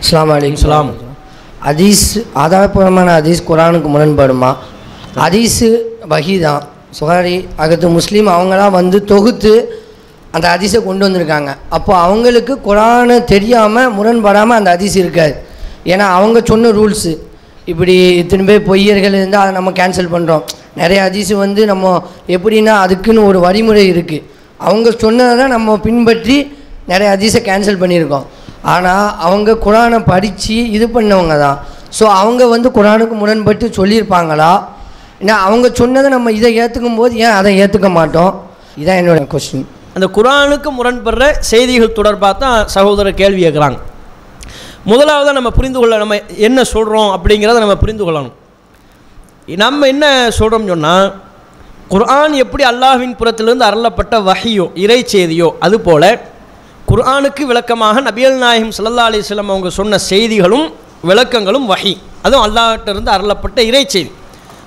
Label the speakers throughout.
Speaker 1: அஸ்ஸலாமு அலைக்கும்.
Speaker 2: சலாம்.
Speaker 1: ஹதீஸ் ஆதாரபூர்வமான ஹதீஸ் குரானுக்கு முரண்படுமா? ஹதீஸு வஹி தான் சுகாரி அகத்து முஸ்லீம் அவங்களாம் வந்து தொகுத்து அந்த ஹதீஸை கொண்டு வந்திருக்காங்க. அப்போ அவங்களுக்கு குரானை தெரியாமல் முரண்படாமல் அந்த ஹதீஸ் இருக்காது. ஏன்னா அவங்க சொன்ன ரூல்ஸு இப்படி இத்தனை பேர் பொய்யர்கள் இருந்தால் அதை நம்ம கேன்சல் பண்ணுறோம் நிறைய ஹதீஸு வந்து நம்ம எப்படின்னா அதுக்குன்னு ஒரு வழிமுறை இருக்குது அவங்க சொன்னதை தான் நம்ம பின்பற்றி நிறைய ஹதீஸை கேன்சல் பண்ணியிருக்கோம். ஆனால் அவங்க குரானை படித்து இது பண்ணவங்க தான் ஸோ அவங்க வந்து குரானுக்கு முரண்பட்டு சொல்லியிருப்பாங்களா? ஏன்னா அவங்க சொன்னதை நம்ம இதை ஏற்றுக்கும் போது ஏன் அதை ஏற்றுக்க மாட்டோம்? இதான் என்னோட கொஸ்டின்
Speaker 2: அந்த குரானுக்கு முரண்படுற செய்திகள் தொடர்பாக தான் சகோதரர் கேள்வி கேட்குறாங்க. முதலாவது நம்ம புரிந்து கொள்ள நம்ம என்ன சொல்கிறோம் அப்படிங்கிறத நம்ம புரிந்து கொள்ளணும். நம்ம என்ன சொல்கிறோம் சொன்னால் குர்ஆன் எப்படி அல்லாஹின் புறத்திலிருந்து அருளப்பட்ட வகையோ இறை செய்தியோ அதுபோல் குர்ஆனுக்கு விளக்கமாக நபியல் நாயகம் சல்லா அலைஹி அவங்க சொன்ன செய்திகளும் விளக்கங்களும் வஹி. அதுவும் அல்லாஹ்ட்ட இருந்து அருளப்பட்ட இறை செய்தி.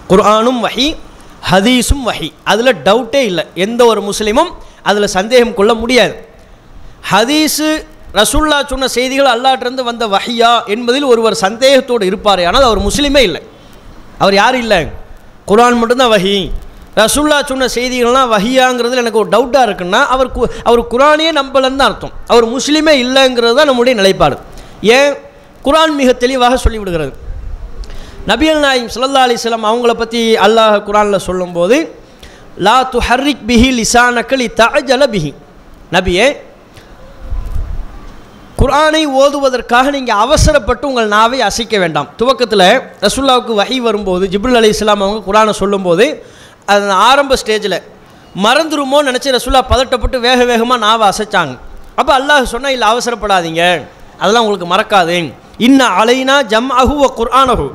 Speaker 2: குர்ஆனும் வஹி ஹதீஸும் வஹி. அதில் டவுட்டே இல்லை. எந்த ஒரு முஸ்லீமும் அதில் சந்தேகம் கொள்ள முடியாது. ஹதீஸு ரசுல்லா சொன்ன செய்திகள் அல்லாட்டிருந்து வந்த வஹியா என்பதில் ஒருவர் சந்தேகத்தோடு இருப்பார் ஆனால் அவர் முஸ்லீமே இல்லை. அவர் யார் இல்லை? குரான் மட்டும்தான் வஹி. ரசுல்லா சொன்ன செய்திகள்லாம் வஹியாங்கிறதுல எனக்கு ஒரு டவுட்டாக இருக்குன்னா அவர் கு அவர் குரானையே நம்பலன்னு தான் அர்த்தம். அவர் முஸ்லீமே இல்லைங்கிறது தான் நம்முடைய நிலைப்பாடு. ஏன்? குரான் மிக தெளிவாக சொல்லிவிடுகிறது. நபியல் நாயிம் ஸல்லல்லாஹு அலிஸ்லாம் அவங்கள பற்றி அல்லாஹ் குரானில் சொல்லும்போது லா து ஹர்ரிக் பிஹி லிசானக்கள் தஅஜல பிஹி. நபியே குரானை ஓதுவதற்காக நீங்கள் அவசரப்பட்டு உங்கள் நாவை அசைக்க வேண்டாம். துவக்கத்தில் ரசுல்லாவுக்கு வகை வரும்போது ஜிப்ருல் அலி இஸ்லாம் அவங்க குரானை சொல்லும்போது அது ஆரம்ப ஸ்டேஜில் மறந்துருமோன்னு நினச்சி ரசுல்லா பதட்டப்பட்டு வேக வேகமாக நாவை அசைச்சாங்க. அப்போ அல்லாஹ் சொன்னால் இல்லை அவசரப்படாதீங்க. அதெல்லாம் உங்களுக்கு மறக்காது. இன்ன அலைனா ஜம் அஹு வ குர்ஆனஹு.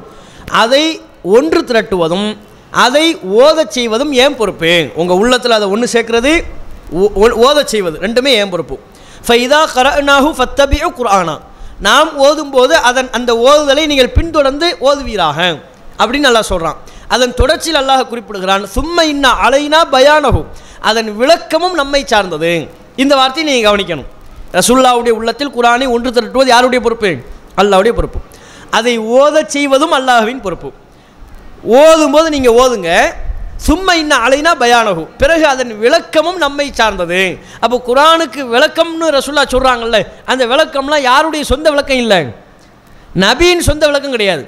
Speaker 2: அதை ஒன்று திரட்டுவதும் அதை ஓதச் செய்வதும் ஏன் பொறுப்பு? உங்கள் உள்ளத்தில் அதை ஒன்று சேர்க்குறது ஓ- ஓதச் செய்வது ரெண்டுமே ஏன் பொறுப்பு? ஃபைதா கரனாஹு ஃபத்தபியோ குர்ஆனா. நாம் ஓதும்போது அதன் அந்த ஓதுதலை நீங்கள் பின்தொடர்ந்து ஓதுவீராக. அப்படின்னு நல்லா சொல்கிறான் அதன் தொடர்ச்சியில் அல்லாஹ் குறிப்பிடுகிறான் சும்மை இன்ன அலைனா பயானகும் அதன் விளக்கமும் நம்மை சார்ந்தது. இந்த வார்த்தையை நீங்கள் கவனிக்கணும். ரசுல்லாவுடைய உள்ளத்தில் குரானை ஒன்று திரட்டுவது யாருடைய பொறுப்பு? அல்லாவுடைய பொறுப்பு. அதை ஓதச் செய்வதும் அல்லாஹுவின் பொறுப்பு. ஓதும்போது நீங்கள் ஓதுங்க சும்மா இன்ன அலைனா பயானகு பிறகு அதன் விளக்கமும் நம்மை சார்ந்தது. அப்போ குரானுக்கு விளக்கம்னு ரசுல்லா சொல்கிறாங்கல்ல அந்த விளக்கம்லாம் யாருடைய சொந்த விளக்கம் இல்லை? நபியின் சொந்த விளக்கம் கிடையாது.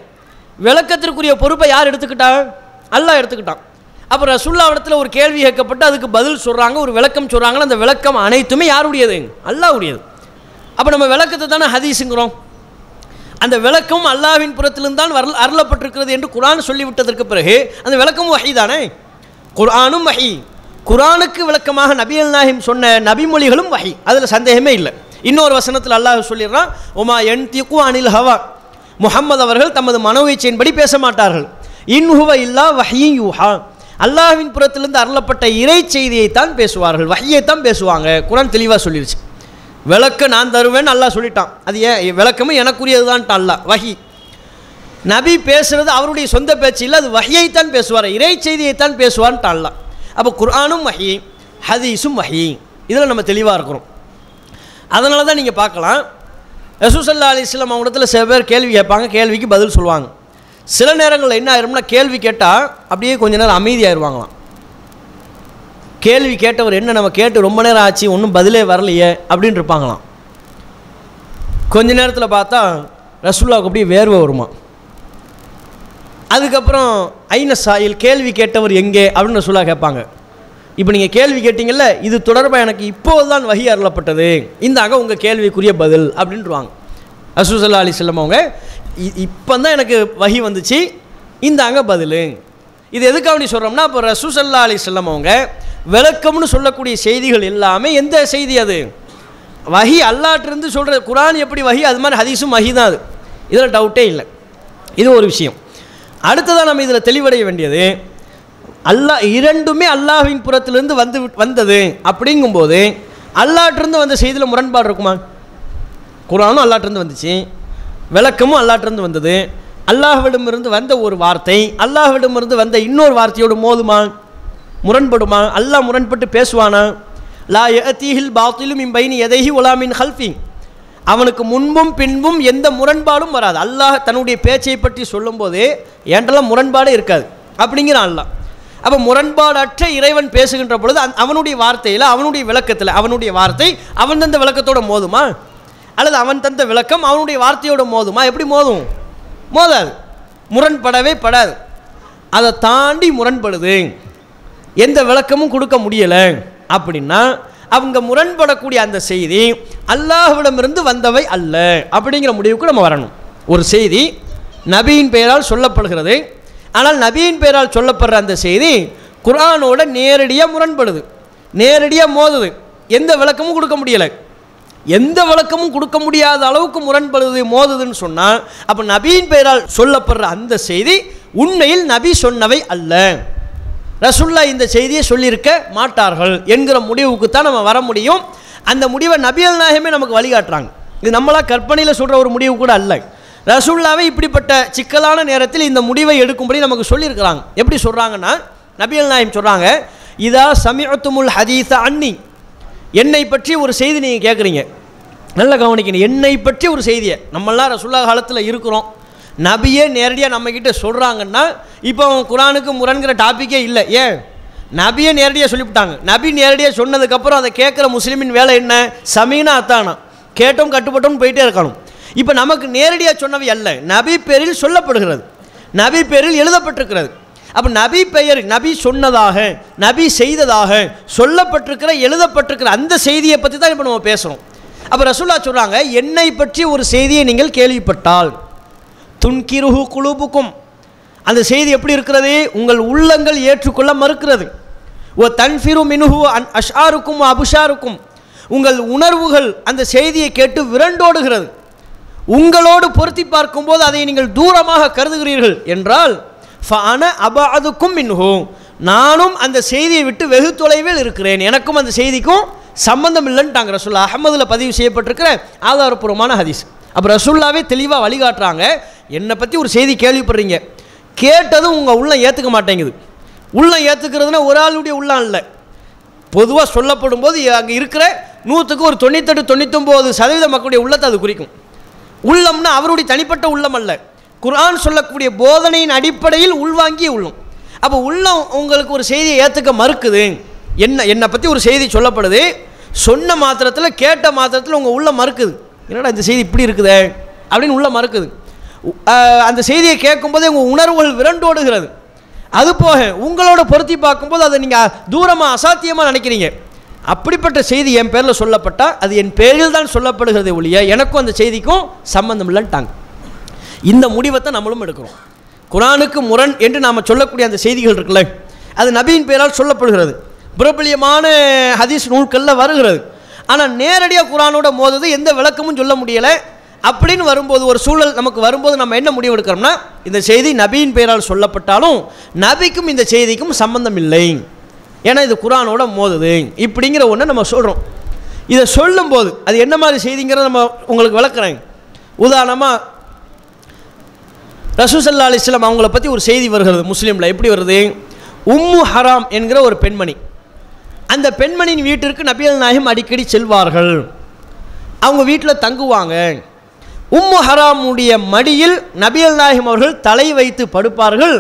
Speaker 2: விளக்கத்திற்குரிய பொறுப்பை யார் எடுத்துக்கிட்டாள் அல்லாஹ் எடுத்துக்கிட்டான். அப்போ ரசுல்லா இடத்துல ஒரு கேள்வி கேட்கப்பட்டு அதுக்கு பதில் சொல்கிறாங்க ஒரு விளக்கம் சொல்கிறாங்களோ அந்த விளக்கம் அனைத்துமே யாருடையது? அல்லாஹ்வுடையது. அப்போ நம்ம விளக்கத்தை தானே ஹதீஸுங்கிறோம். அந்த விளக்கம் அல்லாவின் புறத்திலிருந்து தான் வரல் அருளப்பட்டிருக்கிறது என்று குரான் சொல்லிவிட்டதற்கு பிறகு அந்த விளக்கமும் வகை தானே? குரானும் வகை குரானுக்கு விளக்கமாக நபியல் நாஹிம் சொன்ன நபிமொழிகளும் வகை அதில் சந்தேகமே இல்லை. இன்னொரு வசனத்தில் அல்லாஹ் சொல்லிடுறான் உமா என் திக்கு அனில் ஹவா. முகம்மது அவர்கள் தமது மனோவீச்சையின்படி பேச மாட்டார்கள் இன்ஹுவ இல்லா வஹியும் யூஹா. அல்லாஹ்வின் புறத்திலிருந்து அருளப்பட்ட இறை செய்தியைத்தான் பேசுவார்கள். வஹியைத்தான் பேசுவாங்க. குரான் தெளிவாக சொல்லிடுச்சு விளக்க நான் தருவேன்னு அல்லாஹ் சொல்லிட்டான். அது ஏன்? விளக்கமும் எனக்குரியது தான் அல்லாஹ். வஹி நபி பேசுறது அவருடைய சொந்த பேச்சு இல்லை அது வஹியைத்தான் பேசுவார். இறை செய்தியைத்தான் பேசுவான்ட்டு அல்லாஹ். அப்போ குர்ஆனும் வஹி ஹதீஸும் வஹி இதில் நம்ம தெளிவாக இருக்கிறோம். அதனால தான் நீங்கள் பார்க்கலாம். ரசூசல்லா அலிஸ்லாம் அவங்கஇடத்துல சில பேர் கேள்வி கேட்பாங்க கேள்விக்கு பதில் சொல்லுவாங்க. சில நேரங்களில் என்ன ஆயிரும்னா கேள்வி கேட்டால் அப்படியே கொஞ்ச நேரம் அமைதியாயிருவாங்களாம் கேள்வி கேட்டவர் என்ன நம்ம கேட்டு ரொம்ப நேரம் ஆச்சு ஒன்றும் பதிலே வரலையே அப்படின்னு இருப்பாங்களாம். கொஞ்ச நேரத்தில் பார்த்தா ரசுல்லாவுக்கு அப்படியே வேர்வை வருமா. அதுக்கப்புறம் ஐன சாயில் கேள்வி கேட்டவர் எங்கே? அப்படின்னு ரசுல்லா கேட்பாங்க. இப்போ நீங்கள் கேள்வி கேட்டீங்கல்ல இது தொடர்பாக எனக்கு இப்போது தான் வகி அருளப்பட்டது. இந்தாங்க உங்கள் கேள்விக்குரிய பதில் அப்படின்ட்டுருவாங்க ரசூசல்லா அலி செல்லம் அவங்க இப்போ தான் எனக்கு வகி வந்துச்சு இந்தாங்க பதில். இது எதுக்காக வேண்டி சொல்கிறோம்னா இப்போ ரசூசல்லா அலி செல்லம் அவங்க விளக்கம்னு சொல்லக்கூடிய செய்திகள் எல்லாமே எந்த செய்தி அது? வகி அல்லாட்டிருந்து சொல்கிற குரான் எப்படி வகி அது மாதிரி ஹதீஸும் வகி தான் அது. இதில் டவுட்டே இல்லை. இது ஒரு விஷயம். அடுத்ததாக நம்ம இதில் தெளிவடைய வேண்டியது அல்லாஹ் இரண்டுமே அல்லாஹின் புறத்திலிருந்து வந்து வந்தது. அப்படிங்கும்போது அல்லாட்டிருந்து வந்த செய்தியில் முரண்பாடு இருக்குமா? குரானும் அல்லாட்டிருந்து வந்துச்சு. விளக்கமும் அல்லாட்டிருந்து வந்தது. அல்லாஹ்விடமிருந்து வந்த ஒரு வார்த்தை அல்லாஹ்விடமிருந்து வந்த இன்னொரு வார்த்தையோடு மோதுமா? முரண்படுமா? அல்லாஹ் முரண்பட்டு பேசுவானா? லா யஅதீஹில் பாத்திலும் இம்பைனி எதைஹி உலாமின் ஹல்ஃபி. அவனுக்கு முன்பும் பின்பும் எந்த முரண்பாடும் வராது. அல்லாஹ் தன்னுடைய பேச்சை பற்றி சொல்லும்போது என்றெல்லாம் முரண்பாடே இருக்காது. அப்படிங்கிறான் அல்லாஹ் அப்போ முரண்பாடற்ற இறைவன் பேசுகின்ற பொழுது அவனுடைய வார்த்தையில் அவனுடைய விளக்கத்தில் அவனுடைய வார்த்தை அவன் தந்த விளக்கத்தோட மோதுமா? அல்லது அவன் தந்த விளக்கம் அவனுடைய வார்த்தையோட மோதுமா? எப்படி மோதும்? மோதாது. முரண்படவே படாது. அதை தாண்டி முரண்படுது. எந்த விளக்கமும் கொடுக்க முடியலை. அப்படின்னா அவங்க முரண்படக்கூடிய அந்த செய்தி அல்லாஹ்விடமிருந்து வந்தவை அல்ல. அப்படிங்கிற முடிவுக்கு நம்ம வரணும். ஒரு செய்தி நபியின் பெயரால் சொல்லப்படுகிறது. ஆனால் நபியின் பெயரால் சொல்லப்படுற அந்த செய்தி குரானோட நேரடியாக முரண்படுது நேரடியாக மோதுது. எந்த விளக்கமும் கொடுக்க முடியலை. எந்த விளக்கமும் கொடுக்க முடியாத அளவுக்கு முரண்படுது மோதுதுன்னு சொன்னால் அப்போ நபியின் பெயரால் சொல்லப்படுற அந்த செய்தி உண்மையில் நபி சொன்னவை அல்ல. ரசுல்லா இந்த செய்தியை சொல்லியிருக்க மாட்டார்கள் என்கிற முடிவுக்கு தான் நம்ம வர முடியும். அந்த முடிவை நபியல் நாயகமே நமக்கு வழிகாட்டுறாங்க. இது நம்மளாக கற்பனையில் சொல்கிற ஒரு முடிவு கூட அல்ல. ரசுல்லாவே இப்படிப்பட்ட சிக்கலான நேரத்தில் இந்த முடிவை எடுக்கும்படி நமக்கு சொல்லியிருக்கிறாங்க. எப்படி சொல்கிறாங்கன்னா நபியல் நாயம் சொல்கிறாங்க இதா சமியத்துமுல் ஹதீஸ அன்னி. என்னை பற்றி ஒரு செய்தி நீங்கள் கேட்குறீங்க நல்லா கவனிக்கணும். என்னை பற்றி ஒரு செய்தியை. நம்மளாம் ரசுல்லா காலத்தில் இருக்கிறோம். நபியே நேரடியாக நம்மக்கிட்ட சொல்கிறாங்கன்னா இப்போ அவன் குரானுக்கு முரண்கிற டாப்பிக்கே இல்லை. ஏன்? நபியே நேரடியாக சொல்லிவிட்டாங்க. நபி நேரடியாக சொன்னதுக்கப்புறம் அதை கேட்குற முஸ்லீமின் வேலை என்ன? சமீனா அத்தானா. கேட்டோம் கட்டுப்பட்டோம்னு போயிட்டே இருக்கணும் இப்போ நமக்கு நேரடியாக சொன்னவை அல்ல. நபி பேரில் சொல்லப்படுகிறது. நபி பேரில் எழுதப்பட்டிருக்கிறது. அப்போ நபி பெயர் நபி சொன்னதாக நபி செய்ததாக சொல்லப்பட்டிருக்கிற எழுதப்பட்டிருக்கிற அந்த செய்தியை பற்றி தான் இப்போ நம்ம பேசுகிறோம் அப்போ ரசூல்லா சொல்கிறாங்க என்னை பற்றி ஒரு செய்தியை நீங்கள் கேள்விப்பட்டால் துன்கிருஹு குழுபுக்கும் அந்த செய்தி எப்படி இருக்கிறது? உங்கள் உள்ளங்கள் ஏற்றுக்கொள்ள மறுக்கிறது. ஓ தன்ஃபிரு மினுஹு அன் அஷாருக்கும் அபுஷாருக்கும். உங்கள் உணர்வுகள் அந்த செய்தியை கேட்டு விரண்டோடுகிறது. உங்களோடு பொருத்தி பார்க்கும்போது அதை நீங்கள் தூரமாக கருதுகிறீர்கள் என்றால் ஃபஅன அபாதுக்கும் மின்ஹு நானும் அந்த செய்தியை விட்டு வெகு தொலைவில் இருக்கிறேன். எனக்கும் அந்த செய்திக்கும் சம்பந்தம் இல்லைன்ட்டாங்க ரசுல்லா அகமதில் பதிவு செய்யப்பட்டிருக்கிற ஆதாரப்பூர்வமான ஹதீஸ். அப்போ ரசுல்லாவே தெளிவாக வழிகாட்டுறாங்க. என்னை பற்றி ஒரு செய்தி கேள்விப்படுறீங்க. கேட்டதும் உங்கள் உள்ளம் ஏற்றுக்க மாட்டேங்குது. உள்ளம் ஏற்றுக்கிறதுனா ஒரு ஆளுடைய உள்ளம் இல்லை. பொதுவாக சொல்லப்படும் போது அங்கே இருக்கிற நூற்றுக்கு ஒரு தொண்ணூத்தெட்டு தொண்ணூத்தொம்பது சதவீத மக்களுடைய உள்ளத்தை அது குறிக்கும். உள்ளம்னா அவருடைய தனிப்பட்ட உள்ளம் அல்ல. குர்ஆன் சொல்லக்கூடிய போதனையின் அடிப்படையில் உள்வாங்கிய உள்ளம். அப்போ உள்ளம் உங்களுக்கு ஒரு செய்தியை ஏற்றுக்க மறுக்குது. என்ன என்னை பற்றி ஒரு செய்தி சொல்லப்படுது. சொன்ன மாத்திரத்தில் கேட்ட மாத்திரத்தில் உங்கள் உள்ள மறுக்குது. என்னடா இந்த செய்தி இப்படி இருக்குதே? அப்படின்னு உள்ள மறுக்குது. அந்த செய்தியை கேட்கும்போதே உங்கள் உணர்வுகள் விரண்டோடுகிறது அது போக உங்களோட பொருத்தி பார்க்கும்போது அதை நீங்கள் தூரமாக அசாத்தியமாக நினைக்கிறீங்க. அப்படிப்பட்ட செய்தி என் பேரில் சொல்லப்பட்டால் அது என் பேரில் தான் சொல்லப்படுகிறதே ஒழிய எனக்கும் அந்த செய்திக்கும் சம்பந்தம் இல்லைன்ட்டாங்க. இந்த முடிவை தான் நம்மளும் எடுக்கிறோம். குரானுக்கு முரண் என்று நாம் சொல்லக்கூடிய அந்த செய்திகள் இருக்குல்ல அது நபியின் பெயரால் சொல்லப்படுகிறது. பிரபலியமான ஹதீஸ் நூல்களில் வருகிறது. ஆனால் நேரடியாக குரானோட மோதது எந்த விளக்கமும் சொல்ல முடியலை. அப்படின்னு வரும்போது ஒரு சூழல் நமக்கு வரும்போது நம்ம என்ன முடிவு எடுக்கிறோம்னா இந்த செய்தி நபியின் பெயரால் சொல்லப்பட்டாலும் நபிக்கும் இந்த செய்திக்கும் சம்பந்தம் இல்லை. ஏன்னா இது குரானோட மோதுது. இப்படிங்கிற ஒன்று நம்ம சொல்கிறோம் இதை சொல்லும்போது அது என்ன மாதிரி செய்திங்கிறத நம்ம உங்களுக்கு விளக்குறேன். உதாரணமாக ரசூசல்லா அலிஸ்லாம் அவங்கள பற்றி ஒரு செய்தி வருகிறது முஸ்லீமில். எப்படி வருது? உம்மு ஹராம் என்கிற ஒரு பெண்மணி. அந்த பெண்மணியின் வீட்டிற்கு நபியல் நாயகம் அடிக்கடி செல்வார்கள். அவங்க வீட்டில் தங்குவாங்க. உம்மு ஹராமுடைய மடியில் நபியல் நாயகம் அவர்கள் தலை வைத்து படுப்பார்கள்.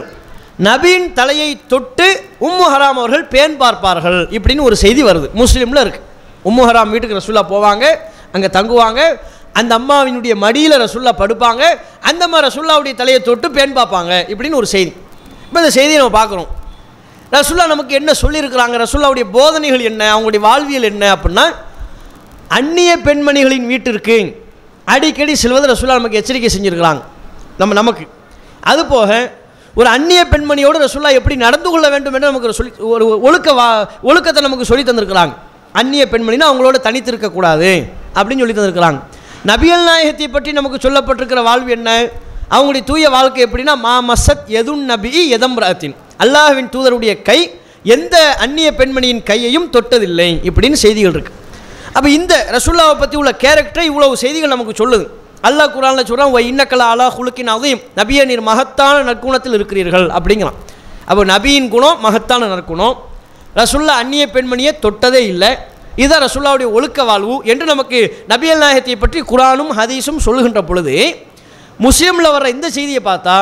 Speaker 2: நபியின் தலையை தொட்டு உம்மு ஹராம் அவர்கள் பேன் பார்ப்பார்கள் இப்படின்னு ஒரு செய்தி வருது. முஸ்லீமில் இருக்கு. உம்மு ஹராம் வீட்டுக்கு ரசுல்லா போவாங்க அங்கே தங்குவாங்க அந்த அம்மாவினுடைய மடியில் ரசுல்லா படுப்பாங்க அந்த அம்மா ரசுல்லாவுடைய தலையை தொட்டு பேன் பார்ப்பாங்க இப்படின்னு ஒரு செய்தி. இப்போ இந்த செய்தியை நம்ம பார்க்குறோம். ரசுல்லா நமக்கு என்ன சொல்லியிருக்கிறாங்க? ரசுல்லாவுடைய போதனைகள் என்ன? அவங்களுடைய வாழ்வியல் என்ன அப்படின்னா அந்நிய பெண்மணிகளின் வீட்டிற்கு அடிக்கடி செல்வது ரசுல்லா நமக்கு எச்சரிக்கை செஞ்சுருக்கிறாங்க. நம்ம நமக்கு. அதுபோக ஒரு அந்நிய பெண்மணியோடு ரசுல்லா எப்படி நடந்து கொள்ள வேண்டும் என்று நமக்கு சொல்லி ஒரு ஒழுக்க வா ஒழுக்கத்தை நமக்கு சொல்லி தந்திருக்கிறாங்க. அந்நிய பெண்மணினா அவங்களோட தனித்திருக்கக்கூடாது அப்படின்னு சொல்லி தந்திருக்கிறாங்க. நபியல் நாயகத்தை பற்றி நமக்கு சொல்லப்பட்டிருக்கிற வாழ்வு என்ன? அவங்களுடைய தூய வாழ்க்கை எப்படின்னா மா மசத் எதுன் நபி எதம்ராத்தின் அல்லாஹ்வின் தூதருடைய கை எந்த அந்நிய பெண்மணியின் கையையும் தொட்டதில்லை இப்படின்னு செய்திகள் இருக்குது அப்போ இந்த ரசுல்லாவை பற்றி உள்ள கேரக்டரை இவ்வளவு செய்திகள் நமக்கு சொல்லுது. அல்லாஹ் குரானில் சொல்கிறான் ஒ இன்னக்கலா அலா ஹுலுக்கின் அதையும் நீர் மகத்தான நற்குணத்தில் இருக்கிறீர்கள் அப்படிங்கிறான். அப்போ நபியின் குணம் மகத்தான நற்குணம். ரசுல்லா அந்நிய பெண்மணியை தொட்டதே இல்லை. இதுதான் ரசுல்லாவுடைய ஒழுக்க வாழ்வு என்று நமக்கு நபியல் நாயகத்தை பற்றி குரானும் ஹதீஸும் சொல்லுகின்ற பொழுது முஸ்லீமில் வர்ற இந்த செய்தியை பார்த்தா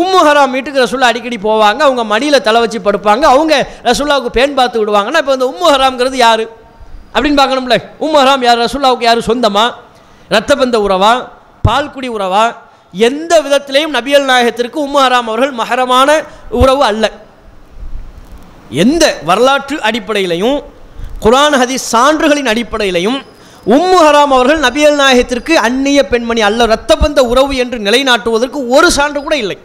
Speaker 2: உம்மு ஹராம் வீட்டுக்கு ரசுல்லா அடிக்கடி போவாங்க அவங்க மடியில் தலை வச்சு படுப்பாங்க அவங்க ரசுல்லாவுக்கு பேன் பார்த்து விடுவாங்கன்னா இப்போ இந்த உம்மு ஹராம்ங்கிறது யார்? அப்படின்னு பார்க்கணும்ல. உம்மு ஹராம் யார் ரசுல்லாவுக்கு யார்? சொந்தமாக ரத்தபந்த உறவா பால்குடி உறவா எந்த விதத்திலையும் நபியல் நாயகத்திற்கு உம்மஹராம் அவர்கள் மகரமான உறவு அல்ல. எந்த வரலாற்று அடிப்படையிலையும் குரான் ஹதி சான்றுகளின் அடிப்படையிலையும் உம்மு ஹராம் அவர்கள் நபியல் நாயகத்திற்கு அந்நிய பெண்மணி அல்ல இரத்தபந்த உறவு என்று நிலைநாட்டுவதற்கு ஒரு சான்று கூட இல்லை.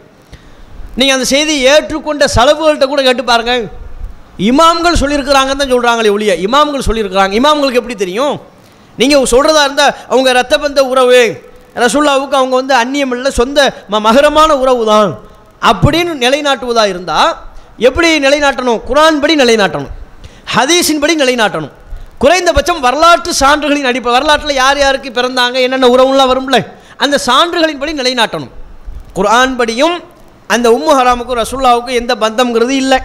Speaker 2: நீங்கள் அந்த செய்தியை ஏற்றுக்கொண்ட செலவுகள்கிட்ட கூட கேட்டு பாருங்கள் இமாம்கள் சொல்லியிருக்கிறாங்கன்னு தான் சொல்கிறாங்களே ஒழிய இமாம்கள் சொல்லியிருக்கிறாங்க. இமாம்களுக்கு எப்படி தெரியும்? நீங்கள் சொல்கிறதா இருந்தால் அவங்க ரத்த பந்த உறவு. ரசுல்லாவுக்கு அவங்க வந்து அந்நியம் இல்லை சொந்த ம மகரமான உறவு தான் அப்படின்னு நிலைநாட்டுவதாக இருந்தால் எப்படி நிலைநாட்டணும்? குரான் படி நிலைநாட்டணும். ஹதீஸின் படி நிலைநாட்டணும். குறைந்தபட்சம் வரலாற்று சான்றுகளின் அடிப்படை வரலாற்றில் யார் யாருக்கு பிறந்தாங்க என்னென்ன உறவுலாம் வரும்ல அந்த சான்றுகளின் படி நிலைநாட்டணும். குரான் படியும் அந்த உம்மு ஹராமுக்கும் ரசுல்லாவுக்கும் எந்த பந்தம்ங்கிறது இல்லை.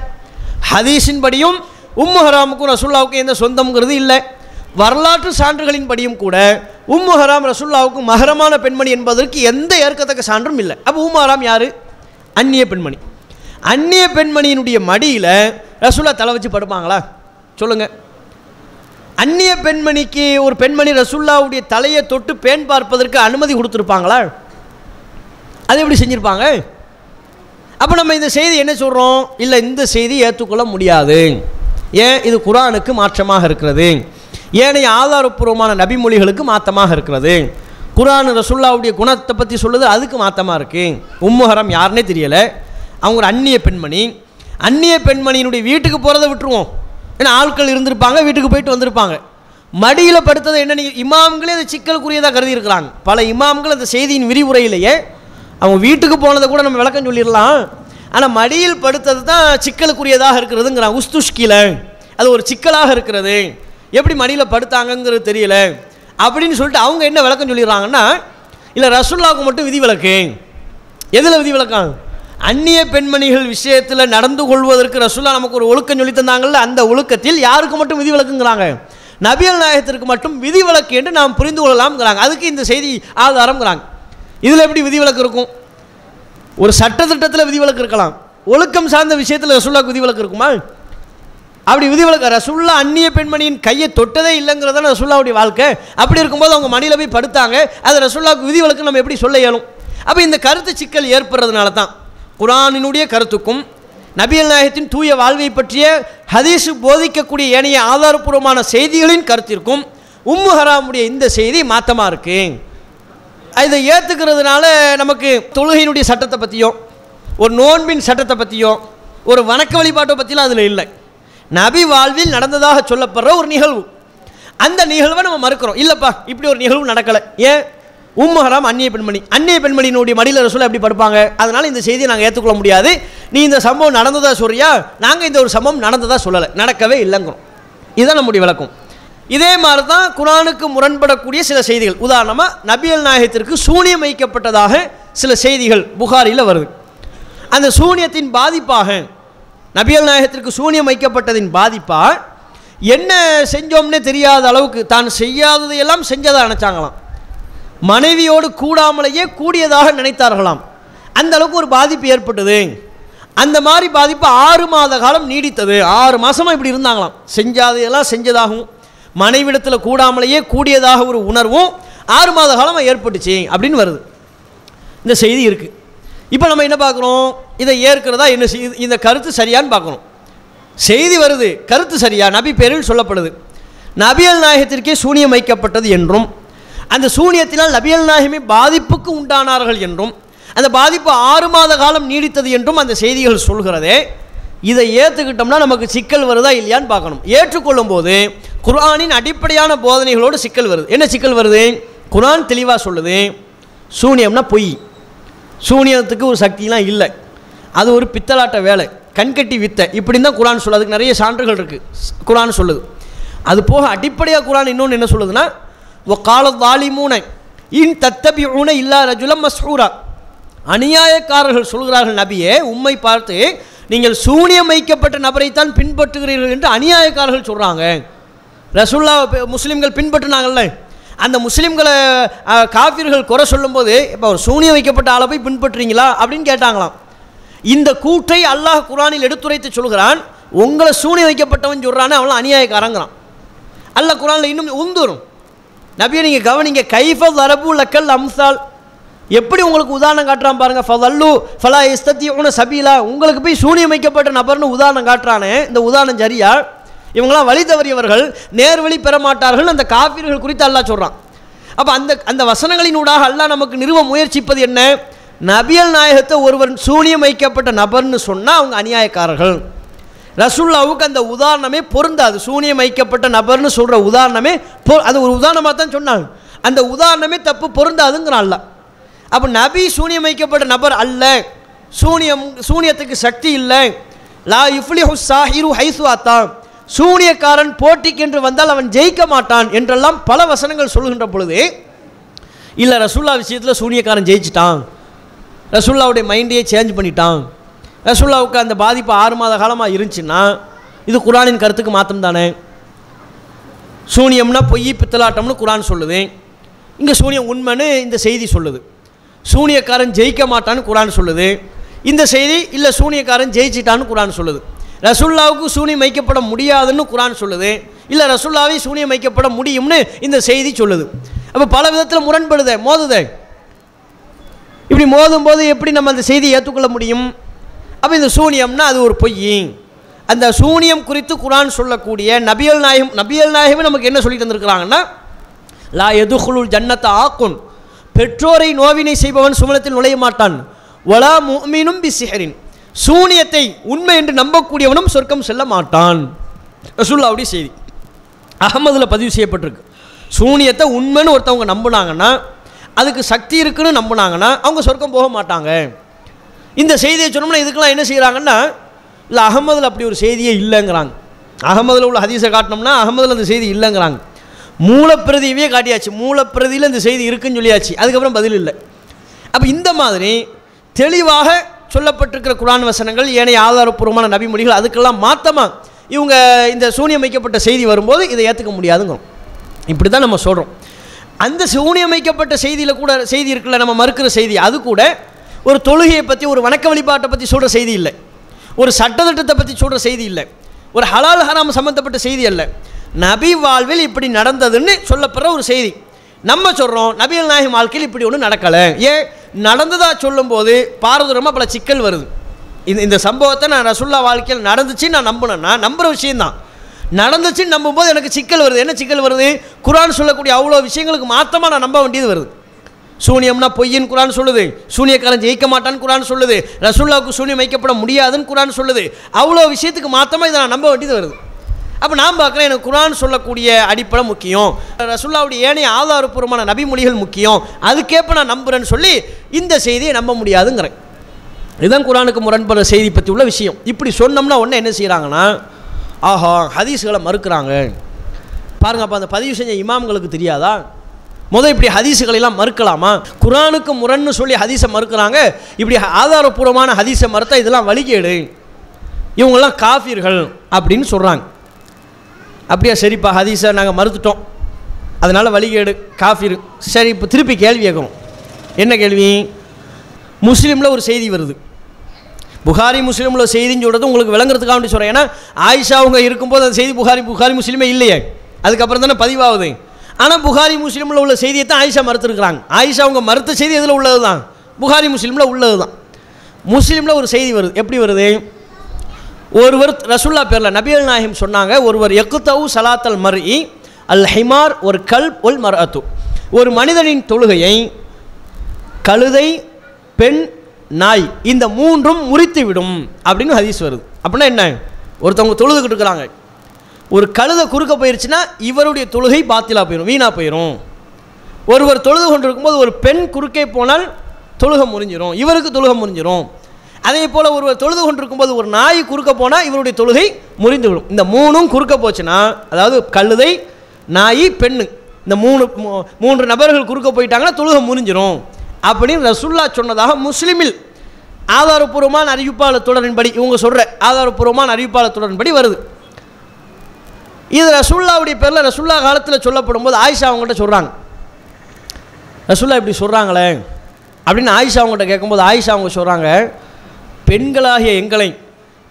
Speaker 2: ஹதீஸின் படியும் உம்மு ஹராமுக்கும் ரசுல்லாவுக்கும் எந்த சொந்தம்ங்கிறது இல்லை. வரலாற்று சான்றுகளின்படியும் கூட உம்மு ஹராம் ரசுல்லாவுக்கும் மகரமான பெண்மணி என்பதற்கு எந்த ஏற்கத்தக்க சான்றும் இல்லை. அப்போ உம்மு ஹராம் யார்? அந்நிய பெண்மணி. அந்நிய பெண்மணியினுடைய மடியில் ரசுல்லா தலை வச்சு படுப்பாங்களா? சொல்லுங்கள் அந்நிய பெண்மணிக்கு ஒரு பெண்மணி ரசுல்லாவுடைய தலையை தொட்டு பேன் பார்ப்பதற்கு அனுமதி கொடுத்துருப்பாங்களா? அது எப்படி செஞ்சுருப்பாங்க? அப்போ நம்ம இந்த செய்தி என்ன சொல்கிறோம் இல்லை இந்த செய்தி ஏற்றுக்கொள்ள முடியாது. ஏன்? இது குரானுக்கு மாற்றமாக இருக்கிறது. ஏனைய ஆதாரப்பூர்வமான நபிமொழிகளுக்கு மாத்தமாக இருக்கிறது. குரான் ரசுல்லாவுடைய குணத்தை பற்றி சொல்லுது அதுக்கு மாற்றமாக இருக்குது உம்முஹரம் யாருன்னே தெரியலை. அவங்க ஒரு அந்நிய பெண்மணி. அந்நிய பெண்மணியினுடைய வீட்டுக்கு போகிறத விட்டுருவோம். ஏன்னா ஆட்கள் இருந்திருப்பாங்க வீட்டுக்கு போயிட்டு வந்திருப்பாங்க. மடியில் படுத்ததை என்ன இமாம்களே அது சிக்கலுக்குரியதாக கருதி இருக்கிறாங்க பல இமாம்கள் அந்த செய்தியின் விரிவுரையிலேயே அவங்க வீட்டுக்கு போனதை கூட நம்ம விளக்கம் சொல்லிடலாம். ஆனால் மடியில் படுத்தது தான் சிக்கலுக்குரியதாக இருக்கிறதுங்கிறான் உஸ்துஷ்கில. அது ஒரு சிக்கலாக இருக்கிறது. எப்படி மடியில் படுத்தாங்கங்கிறது தெரியல. அப்படின்னு சொல்லிட்டு அவங்க என்ன விளக்கம் சொல்லிடுறாங்கன்னா இல்லை ரசுல்லாவுக்கு மட்டும் விதி விளக்கு. எதில் விதி விளக்கம்? அந்நிய பெண்மணிகள் விஷயத்தில் நடந்து கொள்வதற்கு ரசுல்லா நமக்கு ஒரு ஒழுக்கம் சொல்லி தந்தாங்கல்ல அந்த ஒழுக்கத்தில் யாருக்கு மட்டும் விதி விளக்குங்கிறாங்க? நபியல் நாயகத்திற்கு மட்டும் விதி விலக்கு என்று நாம் புரிந்து கொள்ளலாம்ங்கிறாங்க. அதுக்கு இந்த செய்தி ஆதாரம்ங்கிறாங்க. இதில் எப்படி விதி விதிவிலக்கு இருக்கும்? ஒரு சட்டத்திட்டத்தில் விதிவிலக்கு இருக்கலாம். ஒழுக்கம் சார்ந்த விஷயத்தில் ரசுல்லாவுக்கு விதி விதிவிலக்கு இருக்குமா? அப்படி விதிவிலக்கு ரசுல்லா அந்நிய பெண்மணியின் கையை தொட்டதே இல்லைங்கிறத ரசுல்லாவுடைய வாழ்க்கை. அப்படி இருக்கும்போது அவங்க மணியில் போய் படுத்தாங்க. அது ரசுல்லாவுக்கு விதிவிலக்கு நம்ம எப்படி சொல்ல இயலும்? அப்போ இந்த கருத்து சிக்கல் ஏற்படுறதுனால தான் குரானினுடைய கருத்துக்கும் நபியல் நாயகத்தின் தூய வாழ்வை பற்றிய ஹதீஸு போதிக்கக்கூடிய ஏனைய ஆதாரப்பூர்வமான செய்திகளின் கருத்திற்கும் உம்மு ஹராமுடைய இந்த செய்தி மாற்றமாக இருக்குது இதை ஏற்றுக்கிறதுனால நமக்கு தொழுகையினுடைய சட்டத்தை பற்றியோ ஒரு நோன்பின் சட்டத்தை பற்றியோ ஒரு வணக்க வழிபாட்டை பற்றிலாம் அதில் இல்லை. நபி வாழ்வில் நடந்ததாக சொல்லப்படுற ஒரு நிகழ்வு. அந்த நிகழ்வை நம்ம மறுக்கிறோம். இல்லைப்பா இப்படி ஒரு நிகழ்வு நடக்கலை. ஏன்? உம்மஹராம் அந்நிய பெண்மணி. அந்நிய பெண்மணியினுடைய மடியில் ரசூலை எப்படி படுப்பாங்க? அதனால் இந்த செய்தியை நாங்கள் ஏற்றுக்கொள்ள முடியாது. நீ இந்த சம்பவம் நடந்ததாக சொல்றியா? நாங்கள் இந்த ஒரு சம்பவம் நடந்ததாக சொல்லலை. நடக்கவே இல்லைங்கிறோம். இதுதான் நம்முடைய விளக்கம். இதே மாதிரி தான் குரானுக்கு முரண்படக்கூடிய சில செய்திகள். உதாரணமாக நபியல் நாயகத்திற்கு சூனியம் வைக்கப்பட்டதாக சில செய்திகள் புகாரில் வருது. அந்த சூனியத்தின் பாதிப்பாக நபியல் நாயகத்திற்கு சூனியம் வைக்கப்பட்டதின் பாதிப்பா? என்ன செஞ்சோம்னே தெரியாத அளவுக்கு தான் செய்யாததையெல்லாம் செஞ்சதாக நினச்சாங்களாம். மனைவியோடு கூடாமலேயே கூடியதாக நினைத்தார்களாம். அந்த அளவுக்கு ஒரு பாதிப்பு ஏற்பட்டது. அந்த மாதிரி பாதிப்பு ஆறு மாத காலம் நீடித்தது. ஆறு மாதமாக இப்படி இருந்தாங்களாம். செஞ்சாதையெல்லாம் செஞ்சதாகவும் மனைவிடத்தில் கூடாமலேயே கூடியதாக ஒரு உணர்வும் ஆறு மாத காலமாக ஏற்பட்டுச்சு அப்படின்னு வருது. இந்த செய்தி இருக்குது இப்போ நம்ம என்ன பார்க்குறோம் இதை ஏற்கிறதா என்ன இந்த கருத்து சரியான்னு பார்க்கணும். செய்தி வருது கருத்து சரியா? நபி பேரில் சொல்லப்படுது. நபியல் நாயகத்திற்கே சூனியம் வைக்கப்பட்டது என்றும் அந்த சூனியத்தினால் நபியல் நாயகமே பாதிப்புக்கு உண்டானார்கள் என்றும் அந்த பாதிப்பு ஆறு மாத காலம் நீடித்தது என்றும் அந்த செய்திகள் சொல்கிறதே. இதை ஏற்றுக்கிட்டோம்னா நமக்கு சிக்கல் வருதா இல்லையான்னு பார்க்கணும். ஏற்றுக்கொள்ளும் போது குர்ஆனின் அடிப்படையான போதனைகளோடு சிக்கல் வருது. என்ன சிக்கல் வருது? குரான் தெளிவாக சொல்லுது சூனியம்னா பொய். சூனியத்துக்கு ஒரு சக்திலாம் இல்லை. அது ஒரு பித்தலாட்ட வேலை. கண்கட்டி வித்தை. இப்படின்னு தான் குரான் சொல்லுது. அதுக்கு நிறைய சான்றுகள் இருக்குது குரான் சொல்லுது. அது போக அடிப்படையாக குரான் இன்னொன்று என்ன சொல்லுதுன்னா ஒ கால தாலிமூனை இன் தத்தபி ஊனை இல்லா ரஜுலம் மஸ்ஹூரா. அநியாயக்காரர்கள் சொல்கிறார்கள் நபியே உண்மை பார்த்து நீங்கள் சூனியம் வைக்கப்பட்ட நபரைத்தான் பின்பற்றுகிறீர்கள் என்று அநியாயக்காரர்கள் சொல்கிறாங்க ரசுல்லா முஸ்லீம்கள் பின்பற்றினாங்கல்ல. அந்த முஸ்லீம்களை அஹ், காஃபிர்கள் குறை சொல்லும்போது இப்போ ஒரு சூனியம் வைக்கப்பட்ட ஆளை போய் பின்பற்றுறீங்களா? அப்படின்னு கேட்டாங்களாம். இந்த கூற்றை அல்லாஹ் குரானில் எடுத்துரைத்து சொல்கிறான் உங்களை சூனியம் வைக்கப்பட்டவன் சொல்கிறானே அவன் அநியாயக்காரங்கிறான். அல்லாஹ் குரானில் இன்னும் உந்துரும். நபியை நீங்கள் கவனிங்க கைஃப வரபு லக்கல் அம்சால். எப்படி உங்களுக்கு உதாரணம் காட்டுறான் பாருங்க ஃபதல்லு ஃபலா இஸ்தத்தியூன சபீலா. உங்களுக்கு போய் சூனியம் வைக்கப்பட்ட நபர்னு உதாரணம் காட்டுறானே இந்த உதாரணம் சரியா? இவங்களாம் வழி தவறியவர்கள் நேர்வழி பெற மாட்டார்கள் அந்த காப்பீர்கள் குறித்து அல்லா சொல்கிறான் அப்போ அந்த அந்த வசனங்களினூடாக அல்லா நமக்கு நிறுவ முயற்சிப்பது என்ன? நபியல் நாயகத்தை ஒருவர் சூனியம் வைக்கப்பட்ட நபர்னு சொன்னால் அவங்க அநியாயக்காரர்கள். ரசுல்லாவுக்கு அந்த உதாரணமே பொருந்தாது. சூனியம் வைக்கப்பட்ட நபர்னு சொல்கிற உதாரணமே பொ அது ஒரு உதாரணமாக தான் சொன்னாங்க. அந்த உதாரணமே தப்பு பொருந்தாதுங்கிறான் அல்ல அப்போ நபி சூனியம் வைக்கப்பட்ட நபர் அல்ல. சூனியம் சூனியத்துக்கு சக்தி இல்லை. லா இஃப்லிஹு சாஹிரு ஹைசு அத்தான். சூனியக்காரன் போட்டிக்கென்று வந்தால் அவன் ஜெயிக்க மாட்டான் என்றெல்லாம் பல வசனங்கள் சொல்கின்ற பொழுது இல்லை ரசுல்லா விஷயத்தில் சூனியக்காரன் ஜெயிச்சிட்டான். ரசுல்லாவுடைய மைண்டையே சேஞ்ச் பண்ணிட்டான். ரசுல்லாவுக்கு அந்த பாதிப்பு ஆறு மாத காலமாக இருந்துச்சுன்னா இது குரானின் கருத்துக்கு மாற்றம் தானே சூனியம்னா பொய் பித்தலாட்டம்னு குரான் சொல்லுது. இங்கே சூனியம் உண்மைன்னு இந்த செய்தி சொல்லுது. சூனியக்காரன் ஜெயிக்க மாட்டான்னு குரான் சொல்லுது. இந்த செய்தி இல்லை சூனியக்காரன் ஜெயிச்சிட்டான்னு குரான் சொல்லுது. ரசுல்லாவுக்கு சூனியம் வைக்கப்பட முடியாதுன்னு குரான் சொல்லுது. இல்லை ரசுல்லாவே சூனியம் வைக்கப்பட முடியும்னு இந்த செய்தி சொல்லுது. அப்போ பல விதத்தில் முரண்படுதே மோதுத. இப்படி மோதும் போது எப்படி நம்ம அந்த செய்தியை ஏற்றுக்கொள்ள முடியும்? அப்போ இந்த சூனியம்னா அது ஒரு பொய். அந்த சூனியம் குறித்து குரான் சொல்லக்கூடிய நபியல் நாயகம் நபியல் நாயகமே நமக்கு என்ன சொல்லி தந்திருக்கிறாங்கன்னா லா எதுகுலுல் ஜன்னத்தை ஆக்குன். பெற்றோரை நோவினை செய்பவன் சுமலத்தில் நுழைய மாட்டான். வலா முமினும் பிசிஹரின். சூனியத்தை உண்மை என்று நம்பக்கூடியவனும் சொர்க்கம் செல்ல மாட்டான். ரசூல்லாவுடைய செய்தி. அகமதில் பதிவு செய்யப்பட்டிருக்கு. சூனியத்தை உண்மைன்னு ஒருத்தவங்க நம்பினாங்கன்னா அதுக்கு சக்தி இருக்குன்னு நம்பினாங்கன்னா அவங்க சொர்க்கம் போக மாட்டாங்க. இந்த செய்தியை சொன்னோம்னா இதுக்கெல்லாம் என்ன செய்கிறாங்கன்னா இல்லை அகமதில் அப்படி ஒரு செய்தியே இல்லைங்கிறாங்க. அகமதில் உள்ள ஹதீஸை காட்டினோம்னா அகமதில் அந்த செய்தி இல்லைங்கிறாங்க. மூலப்பிரதியவே காட்டியாச்சு. மூலப்பிரதியில் இந்த செய்தி இருக்குன்னு சொல்லியாச்சு. அதுக்கப்புறம் பதில் இல்லை. அப்போ இந்த மாதிரி தெளிவாக சொல்லப்பட்டிருக்கிற குரான் வசனங்கள் ஏனைய ஆதாரப்பூர்வமான நபிமொழிகள் அதுக்கெல்லாம் மாற்றமாக இவங்க இந்த சூனியம் வைக்கப்பட்ட செய்தி வரும்போது இதை ஏற்றுக்க முடியாதுங்கிறோம். இப்படி தான் நம்ம சொல்கிறோம் அந்த சூனியமைக்கப்பட்ட செய்தியில் கூட செய்தி இருக்குல்ல நம்ம மறுக்கிற செய்தி. அது கூட ஒரு தொழுகையை பற்றி ஒரு வணக்க வழிபாட்டை பற்றி சொல்கிற செய்தி இல்லை. ஒரு சட்டத்திட்டத்தை பற்றி சொல்கிற செய்தி இல்லை. ஒரு ஹலால் ஹராம் சம்மந்தப்பட்ட செய்தி அல்ல. நபி வாழ்வில் இப்படி நடந்ததுன்னு சொல்லப்படுற ஒரு செய்தி. நம்ம சொல்கிறோம் நபிகள் நாயகம் வாழ்க்கையில் இப்படி ஒன்றும் நடக்கலை. ஏன்? நடந்ததாக சொல்லும்போது பாரதூரமாக பல சிக்கல் வருது. இந்த இந்த சம்பவத்தை நான் ரசுல்லா வாழ்க்கையில் நடந்துச்சுன்னு நான் நம்பினேன்னா நம்புகிற விஷயந்தான் நடந்துச்சுன்னு நம்பும்போது எனக்கு சிக்கல் வருது. என்ன சிக்கல் வருது? குரான் சொல்லக்கூடிய அவ்வளோ விஷயங்களுக்கு மாற்றமாக நான் நம்ப வேண்டியது வருது. சூனியம்னா பொய்யின் குரான் சொல்லுது. சூனியக்காரன் ஜெயிக்க மாட்டான்னு குரான் சொல்லுது. ரசுல்லாவுக்கு சூனியம் வைக்கப்பட முடியாதுன்னு குரான் சொல்லுது. அவ்வளோ விஷயத்துக்கு மாற்றமாக இதை நான் நம்ப வேண்டியது வருது. அப்போ நான் பார்க்குறேன் எனக்கு குரான் சொல்லக்கூடிய அடிப்படை முக்கியம். ரசுல்லாவுடைய ஏனைய ஆதாரப்பூர்வமான நபிமொழிகள் முக்கியம். அதுக்கேற்ப நான் நம்புகிறேன்னு சொல்லி இந்த செய்தியை நம்ப முடியாதுங்கிறேன். இதுதான் குரானுக்கு முரண்படுற செய்தி பற்றி உள்ள விஷயம். இப்படி சொன்னோம்னா ஒன்று என்ன செய்கிறாங்கன்னா ஆஹா ஹதீஸுகளை மறுக்கிறாங்க. பாருங்க அப்போ அந்த பதிவு செஞ்ச இமாம்களுக்கு தெரியாதா? முதல் இப்படி ஹதீஸுகளெல்லாம் மறுக்கலாமா? குரானுக்கு முரண்னு சொல்லி ஹதீஸை மறுக்கிறாங்க. இப்படி ஆதாரப்பூர்வமான ஹதீஸை மறுத்தா இதெல்லாம் வழிகேடு. இவங்கெல்லாம் காஃபியர்கள் அப்படின்னு சொல்கிறாங்க அப்படியே சரிப்பா ஹதீஸை நாங்கள் மறுத்துட்டோம். அதனால் வழிகேடு காஃபிரு. சரி இப்போ திருப்பி கேள்வி கேட்குறோம் என்ன கேள்வி? முஸ்லீமில் ஒரு செய்தி வருது. புகாரி முஸ்லீமில் செய்தின்னு சொல்கிறது உங்களுக்கு விளங்குறதுக்காக வேண்டி சொல்கிறேன் ஏன்னா ஆயிஷா அவங்க இருக்கும்போது அந்த செய்தி புகாரி புகாரி முஸ்லீமே இல்லையே. அதுக்கப்புறம் தானே பதிவாகுது. ஆனால் புகாரி முஸ்லீமில் உள்ள செய்தியை தான் ஆயிஷா மறுத்துருக்குறாங்க. ஆயிஷா அவங்க மறுத்த செய்தி எதில் உள்ளது தான் புகாரி முஸ்லீமில் உள்ளது தான் முஸ்லீமில் ஒரு செய்தி வருது. எப்படி வருது? ஒருவர் ரசுல்லா பேரில் நபியல் நாயகம் சொன்னாங்க ஒருவர் எக்குத்தவு சலாத்தல் மர்இ அல் ஹிமார் ஒரு கல் உல் மர் அத்து ஒரு மனிதனின் தொழுகையை கழுதை பெண் நாய் இந்த மூன்றும் முறித்து விடும் அப்படின்னு ஹதீஸ் வருது. அப்படின்னா என்ன? ஒருத்தவங்க தொழுதுகிட்டு இருக்கிறாங்க. ஒரு கழுதை குறுக்க போயிருச்சுன்னா இவருடைய தொழுகை பாத்திலா போயிடும் வீணாக போயிடும் ஒருவர் தொழுது கொண்டிருக்கும்போது ஒரு பெண் குறுக்கே போனால் தொழுகை முறிஞ்சிரும் இவருக்கு தொழுகை முறிஞ்சிரும். அதே போல் ஒருவர் தொழுது கொண்டிருக்கும்போது ஒரு நாய் குறுக்க போனால் இவருடைய தொழுகை முறிந்துவிடும். இந்த மூணும் குறுக்க போச்சுன்னா அதாவது கழுதை நாய் பெண்ணு. இந்த மூணு மூ- மூன்று நபர்கள் குறுக்க போயிட்டாங்கன்னா தொழுகை முறிஞ்சிரும். அப்படின்னு ரசுல்லா சொன்னதாக முஸ்லீமில் ஆதாரப்பூர்வமான அறிவிப்பாளர் தொடரின்படி இவங்க சொல்கிற ஆதாரப்பூர்வமான அறிவிப்பாளர் தொடரின்படி வருது. இது ரசுல்லாவுடைய பேரில் ரசுல்லா காலத்தில் சொல்லப்படும் போது ஆயிஷா அவங்கள்ட்ட சொல்கிறாங்க ரசுல்லா இப்படி சொல்கிறாங்களே அப்படின்னு ஆயிஷா அவங்கள்ட்ட கேட்கும்போது ஆயிஷா அவங்க சொல்கிறாங்க பெண்களாகிய எங்களை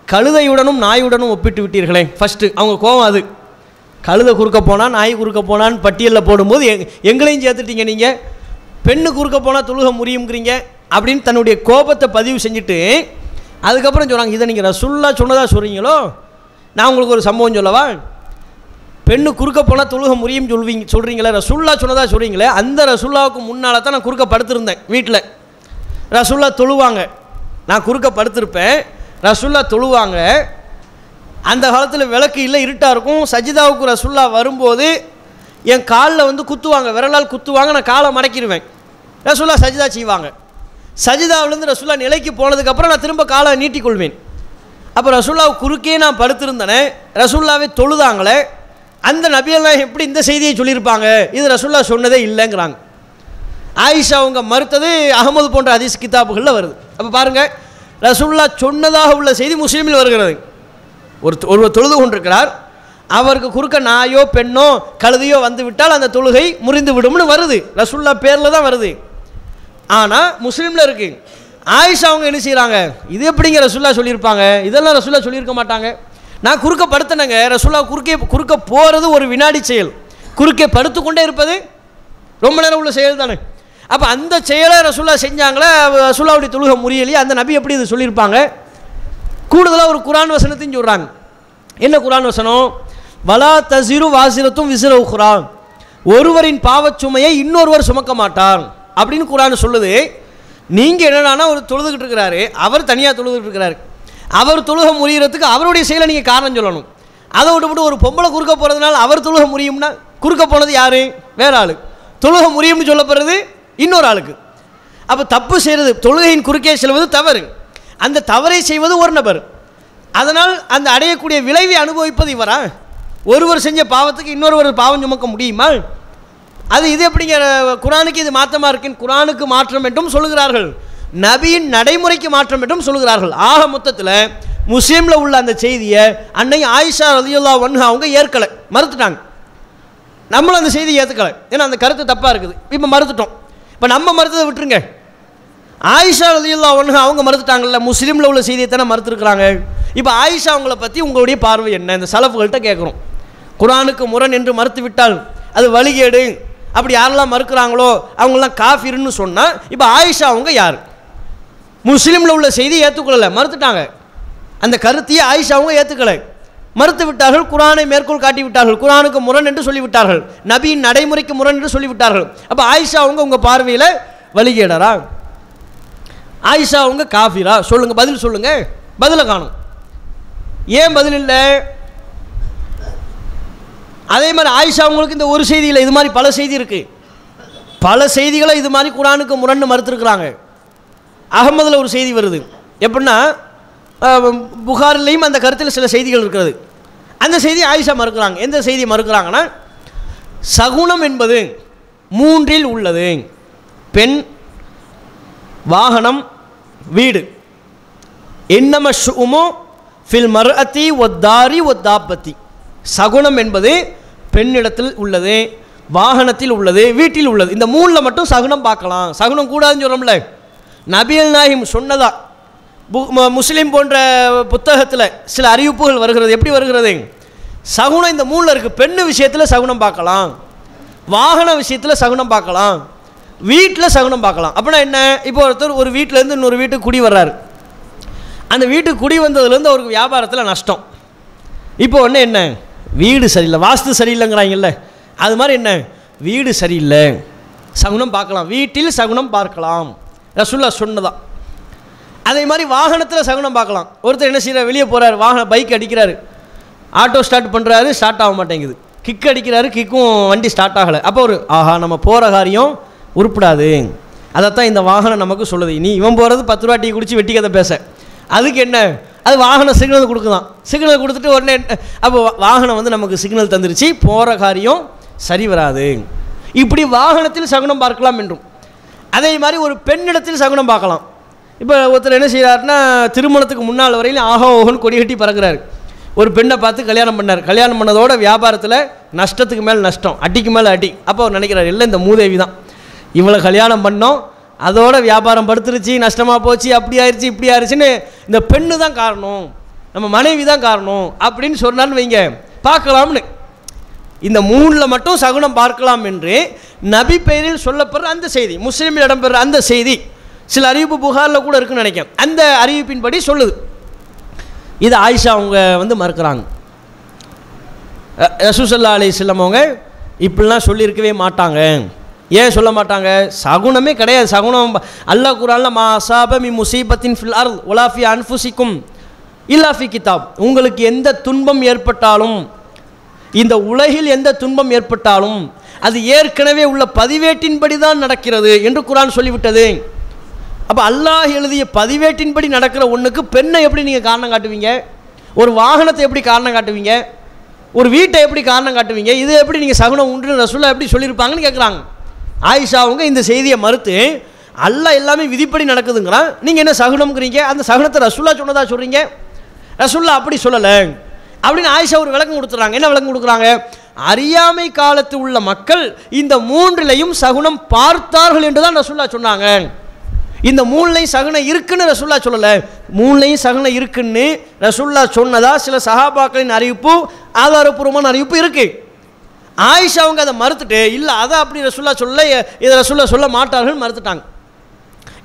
Speaker 2: கழுதையுடனும் நாயுடனும் ஒப்பிட்டு விட்டீர்களே. ஃபஸ்ட்டு அவங்க கோவம் அது. கழுதை குறுக்க போனால் நாய் குறுக்க போனான்னு பட்டியலில் போடும்போது எங் எங்களையும் சேர்த்துட்டீங்க நீங்கள் பெண்ணு குறுக்க போனால் தொழுக முடியுங்கிறீங்க அப்படின்னு தன்னுடைய கோபத்தை பதிவு செஞ்சுட்டு அதுக்கப்புறம் சொல்கிறாங்க இதை நீங்கள் ரசுல்லா சொன்னதாக சொல்கிறீங்களோ நான் உங்களுக்கு ஒரு சம்பவம் சொல்லவா? பெண்ணு குறுக்க போனால் தொழுக முடியும் சொல்வீங்க சொல்கிறீங்களே ரசுல்லா சொன்னதாக சொல்கிறீங்களே அந்த ரசுல்லாவுக்கு முன்னால் தான் நான் குறுக்க படுத்திருந்தேன் வீட்டில். ரசுல்லா தொழுவாங்க. நான் குறுக்க படுத்திருப்பேன். ரசுல்லா தொழுவாங்க. அந்த காலத்தில் விளக்கு இல்லை இருட்டாக இருக்கும். சஜிதாவுக்கு ரசுல்லா வரும்போது என் காலில் வந்து குத்துவாங்க. விரலால் குத்துவாங்க நான் காலை மடக்கிடுவேன். ரசுல்லா சஜிதா செய்வாங்க. சஜிதாவிலேருந்து ரசுல்லா நிலைக்கு போனதுக்கப்புறம் நான் திரும்ப காலை நீட்டிக்கொள்வேன் அப்போ ரசுல்லாவு குறுக்கே நான் படுத்திருந்தேனே ரசுல்லாவே தொழுதாங்களே அந்த நபியெல்லாம் எப்படி இந்த செய்தியை சொல்லியிருப்பாங்க? இது ரசுல்லா சொன்னதே இல்லைங்கிறாங்க. ஆயிஷா அவங்க மறுத்தது அகமது போன்ற அதிஸ் கிதாபுகளில் வருது. அப்போ பாருங்கள் ரசுல்லா சொன்னதாக உள்ள செய்தி முஸ்லீமில் வருகிறது. ஒரு ஒருவர் தொழுது கொண்டிருக்கிறார். அவருக்கு குறுக்க நாயோ பெண்ணோ கழுதியோ வந்து விட்டால் அந்த தொழுகை முறிந்து விடும்னு வருது. ரசுல்லா பேரில் தான் வருது. ஆனால் முஸ்லீமில் இருக்கு. ஆயிஷா அவங்க என்ன செய்கிறாங்க இது எப்படிங்க ரசுல்லா சொல்லியிருப்பாங்க? இதெல்லாம் ரசுல்லா சொல்லியிருக்க மாட்டாங்க. நான் குறுக்க படுத்தினேங்க ரசுல்லா குறுக்கே குறுக்க போகிறது ஒரு வினாடி செயல். குறுக்கே படுத்துக்கொண்டே இருப்பது ரொம்ப நேரம் உள்ள செயல் தானே. அப்போ அந்த செயலை ரசுல்லா செஞ்சாங்களே? ரசுல்லாவுடைய தொழுக முறியலையே? அந்த நபி எப்படி இது சொல்லியிருப்பாங்க? கூடுதலாக ஒரு குரான் வசனத்தையும் சொல்கிறாங்க என்ன குரான் வசனம்? வலா தசிரு வாசிரத்தும் விசிற குரான் ஒருவரின் பாவச்சுமையை இன்னொருவர் சுமக்க மாட்டார். அப்படின்னு குரான் சொல்லுது. நீங்கள் என்னென்னா ஒரு தொழுதுகிட்டு இருக்கிறாரு. அவர் தனியாக தொழுதுகிட்டு இருக்கிறாரு. அவர் தொழுக முறியறதுக்கு அவருடைய செயலை நீங்கள் காரணம் சொல்லணும். அதை விட்டுவிட்டு ஒரு பொம்பளை குறுக்க போகிறதுனால அவர் தொழுக முடியும்னா குறுக்க போனது யார்? வேற ஆள். தொழுக முடியும்னு சொல்லப்படுறது இன்னொரு ஆளுக்கு. அப்போ தப்பு செய்கிறது தொழுகையின் குறுக்கே செல்வது தவறு. அந்த தவறை செய்வது ஒரு நபர். அதனால் அந்த அடையக்கூடிய விளைவை அனுபவிப்பது இவரா? ஒருவர் செஞ்ச பாவத்துக்கு இன்னொருவர் பாவம் சுமக்க முடியுமா? அது இது எப்படிங்க குரானுக்கு இது மாற்றமாக இருக்குன்னு குரானுக்கு மாற்றம் என்றும் சொல்லுகிறார்கள். நபியின் நடைமுறைக்கு மாற்றம் என்றும் சொல்லுகிறார்கள். ஆக மொத்தத்தில் முஸ்லீமில் உள்ள அந்த செய்தியை அன்னை ஆயிஷா ரலியுல்லா ஒன்ஹா அவங்க ஏற்கலை மறுத்துட்டாங்க. நம்மளும் அந்த செய்தியை ஏற்றுக்கலை ஏன்னா அந்த கருத்து தப்பாக இருக்குது. இப்போ மறுத்துட்டோம். இப்போ நம்ம மறுத்ததை விட்டுருங்க. ஆயிஷா ரலியுல்லா ஒன்ஹா அவங்க மறுத்துட்டாங்கல்ல முஸ்லீமில் உள்ள செய்தியை தானே மறுத்துருக்குறாங்க. இப்போ ஆயிஷா அவங்கள பற்றி உங்களுடைய பார்வை என்ன? இந்த சலப்புகள்கிட்ட கேட்குறோம் குரானுக்கு முரண் என்று மறுத்து விட்டால் அது வழிகேடு. அப்படி யாரெல்லாம் மறுக்கிறாங்களோ அவங்களாம் காஃபிர்னு சொன்னால் இப்போ ஆயிஷா அவங்க யார்? முஸ்லீமில் உள்ள செய்தியை ஏற்றுக்கொள்ளலை மறுத்துட்டாங்க. அந்த கருத்தையே ஆயிஷா அவங்க ஏற்றுக்கலை மறுத்து விட்டார்கள் குரானை மேற்கோள் காட்டி விட்டார்கள் குரானுக்கு முரண் என்று சொல்லிவிட்டார்கள் நபியின் நடைமுறைக்கு முரண் என்று சொல்லிவிட்டார்கள். அப்போ ஆயிஷா அவங்க உங்கள் பார்வையில் வழிகேடரா ஆயிஷா அவங்க காஃபிரா? சொல்லுங்கள் பதில் சொல்லுங்கள் பதிலை காணும். ஏன் பதில் இல்லை? அதே மாதிரி ஆயிஷா அவங்களுக்கு இந்த ஒரு செய்தி இல்லை இது மாதிரி பல செய்தி இருக்குது பல செய்திகளை இது மாதிரி குரானுக்கு முரண்டு மறுத்துருக்குறாங்க. அகமதில் ஒரு செய்தி வருது. எப்படின்னா புகாரிலையும் அந்த கருத்தில் சில செய்திகள் இருக்கிறது. அந்த செய்தி ஆயிஷா மறுக்கிறாங்க. எந்த செய்தி மறுக்கிறாங்கன்னா சகுனம் என்பது மூன்றில் உள்ளது. பெண் வாகனம் வீடு. என்னம ஷுமோ ஃபில் மர்அத்தி ஒத்தாரி ஒத்தாப்பத்தி சகுனம் என்பது பெண்ணிடத்தில் உள்ளது வாகனத்தில் உள்ளது வீட்டில் உள்ளது. இந்த மூணில் மட்டும் சகுனம் பார்க்கலாம். சகுனம் கூடாதுன்னு சொல்கிறோம்ல நபியல் நாயிம் சொன்னதா முஸ்லீம் போன்ற புத்தகத்தில் சில அறிவிப்புகள் வருகிறது. எப்படி வருகிறது? சகுனம் இந்த மூணில் இருக்குது பெண்ணு விஷயத்தில் சகுனம் பார்க்கலாம். வாகன விஷயத்தில் சகுனம் பார்க்கலாம். வீட்டில் சகுனம் பார்க்கலாம். அப்படின்னா என்ன? இப்போ ஒருத்தர் ஒரு வீட்டிலேருந்து இன்னொரு வீட்டுக்கு குடி வர்றாரு. அந்த வீட்டுக்கு குடி வந்ததுலேருந்து அவருக்கு வியாபாரத்தில் நஷ்டம். இப்போ ஒன்று என்ன? வீடு சரியில்லை. வாஸ்து சரியில்லைங்கிறாங்கல்ல. அது மாதிரி என்ன? வீடு சரியில்லை. சகுனம் பார்க்கலாம். வீட்டில் சகுனம் பார்க்கலாம். ரசுல்லா சொன்னதான் அதே மாதிரி வாகனத்தில் சகுனம் பார்க்கலாம். ஒருத்தர் என்ன செய்கிறார் வெளியே போகிறார் வாகனம் பைக் அடிக்கிறாரு. ஆட்டோ ஸ்டார்ட் பண்ணுறாரு ஸ்டார்ட் ஆக மாட்டேங்குது. கிக் அடிக்கிறாரு கிக்கும் வண்டி ஸ்டார்ட் ஆகலை. அப்போ ஒரு ஆஹா நம்ம போகிற காரியம் உருப்படாது. அதைத்தான் இந்த வாகனம் நமக்கு சொல்லுது. நீ இவன் போகிறது பத்து ரூபா டீ குடிச்சு வெட்டி கதை பேச. அதுக்கு என்ன? அது வாகனம் சிக்னல் கொடுக்குதான். சிக்னல் கொடுத்துட்டு உடனே அப்போ வாகனம் வந்து நமக்கு சிக்னல் தந்துருச்சு. போகிற காரியம் சரி வராது. இப்படி வாகனத்தில் சகுனம் பார்க்கலாம் என்றும். அதே மாதிரி ஒரு பெண்ணிடத்தில் சகுனம் பார்க்கலாம். இப்போ ஒருத்தர் என்ன செய்கிறாருன்னா திருமணத்துக்கு முன்னால் வரையிலும் ஆகோ ஓகோன்னு கொடி கட்டி பறக்கிறாரு. ஒரு பெண்ணை பார்த்து கல்யாணம் பண்ணார். கல்யாணம் பண்ணதோட வியாபாரத்தில் நஷ்டத்துக்கு மேலே நஷ்டம் அடிக்கு மேலே அடி. அப்போ அவர் நினைக்கிறார் இல்லை இந்த மூதேவி தான். இவளை கல்யாணம் பண்ணோம் அதோட வியாபாரம் படுத்துருச்சு நஷ்டமாக போச்சு அப்படி ஆயிடுச்சு இப்படி ஆயிடுச்சுன்னு இந்த பெண்ணு தான் காரணம். நம்ம மனைவி தான் காரணம் அப்படின்னு சொன்னான்னு வைங்க பார்க்கலாம்னு. இந்த மூணில் மட்டும் சகுனம் பார்க்கலாம் என்று நபி பெயரில் சொல்லப்படுற அந்த செய்தி முஸ்லீமில் இடம்பெற அந்த செய்தி. சில அறிவிப்பு புகாரில் கூட இருக்குன்னு நினைக்கிறேன். அந்த அறிவிப்பின்படி சொல்லுது. இது ஆயிஷா அவங்க வந்து மறுக்கிறாங்க. ரசூசல்லா அலி அவங்க இப்படிலாம் சொல்லியிருக்கவே மாட்டாங்க. ஏன் சொல்ல மாட்டாங்க? சகுனமே கிடையாது. சகுனம் அல்லாஹ் குரான்ல மா அசாபமி முசீபத்தின் ஃபில் அர் உலாஃபி அன்ஃபுசிக்கும் இல்லாஃபி கிதாப். உங்களுக்கு எந்த துன்பம் ஏற்பட்டாலும் இந்த உலகில் எந்த துன்பம் ஏற்பட்டாலும் அது ஏற்கனவே உள்ள பதிவேட்டின்படி தான் நடக்கிறது என்று குரான் சொல்லிவிட்டது. அப்போ அல்லாஹ் எழுதிய பதிவேட்டின்படி நடக்கிற ஒன்றுக்கு பெண்ணை எப்படி நீங்கள் காரணம் காட்டுவீங்க? ஒரு வாகனத்தை எப்படி காரணம் காட்டுவீங்க? ஒரு வீட்டை எப்படி காரணம் காட்டுவீங்க? இது எப்படி நீங்கள் சகுனம் உண்டு ரசூலா எப்படி சொல்லியிருப்பாங்கன்னு கேட்குறாங்க ஆயிஷா அவங்க இந்த செய்தியை மறுத்து அல்லாஹ் எல்லாமே விதிப்படி நடக்குதுங்கிறான். நீங்கள் என்ன சகுனம்ங்கிறீங்க? அந்த சகுனத்தை ரசுல்லா சொன்னதாக சொல்கிறீங்க ரசூல்லா அப்படி சொல்லலை. அப்படின்னு ஆயிஷா ஒரு விளக்கம் கொடுத்துறாங்க. என்ன விளக்கம் கொடுக்குறாங்க? அறியாமை காலத்து உள்ள மக்கள் இந்த மூன்றிலையும் சகுனம் பார்த்தார்கள் என்று தான் ரசூல்லா சொன்னாங்க. இந்த மூணுலையும் சகுனம் இருக்குன்னு ரசுல்லா சொல்லலை. மூணுலையும் சகுனம் இருக்குன்னு ரசுல்லா சொன்னதா சில சஹாபாக்களின் அறிவிப்பு ஆதாரப்பூர்வமான அறிவிப்பு இருக்கு. ஆயிஷா அவங்க அதை மறுத்துட்டு இல்லை அதை அப்படி ரசுல்லா சொல்ல இதை ரசுல்லா சொல்ல மாட்டார்கள் மறுத்துட்டாங்க.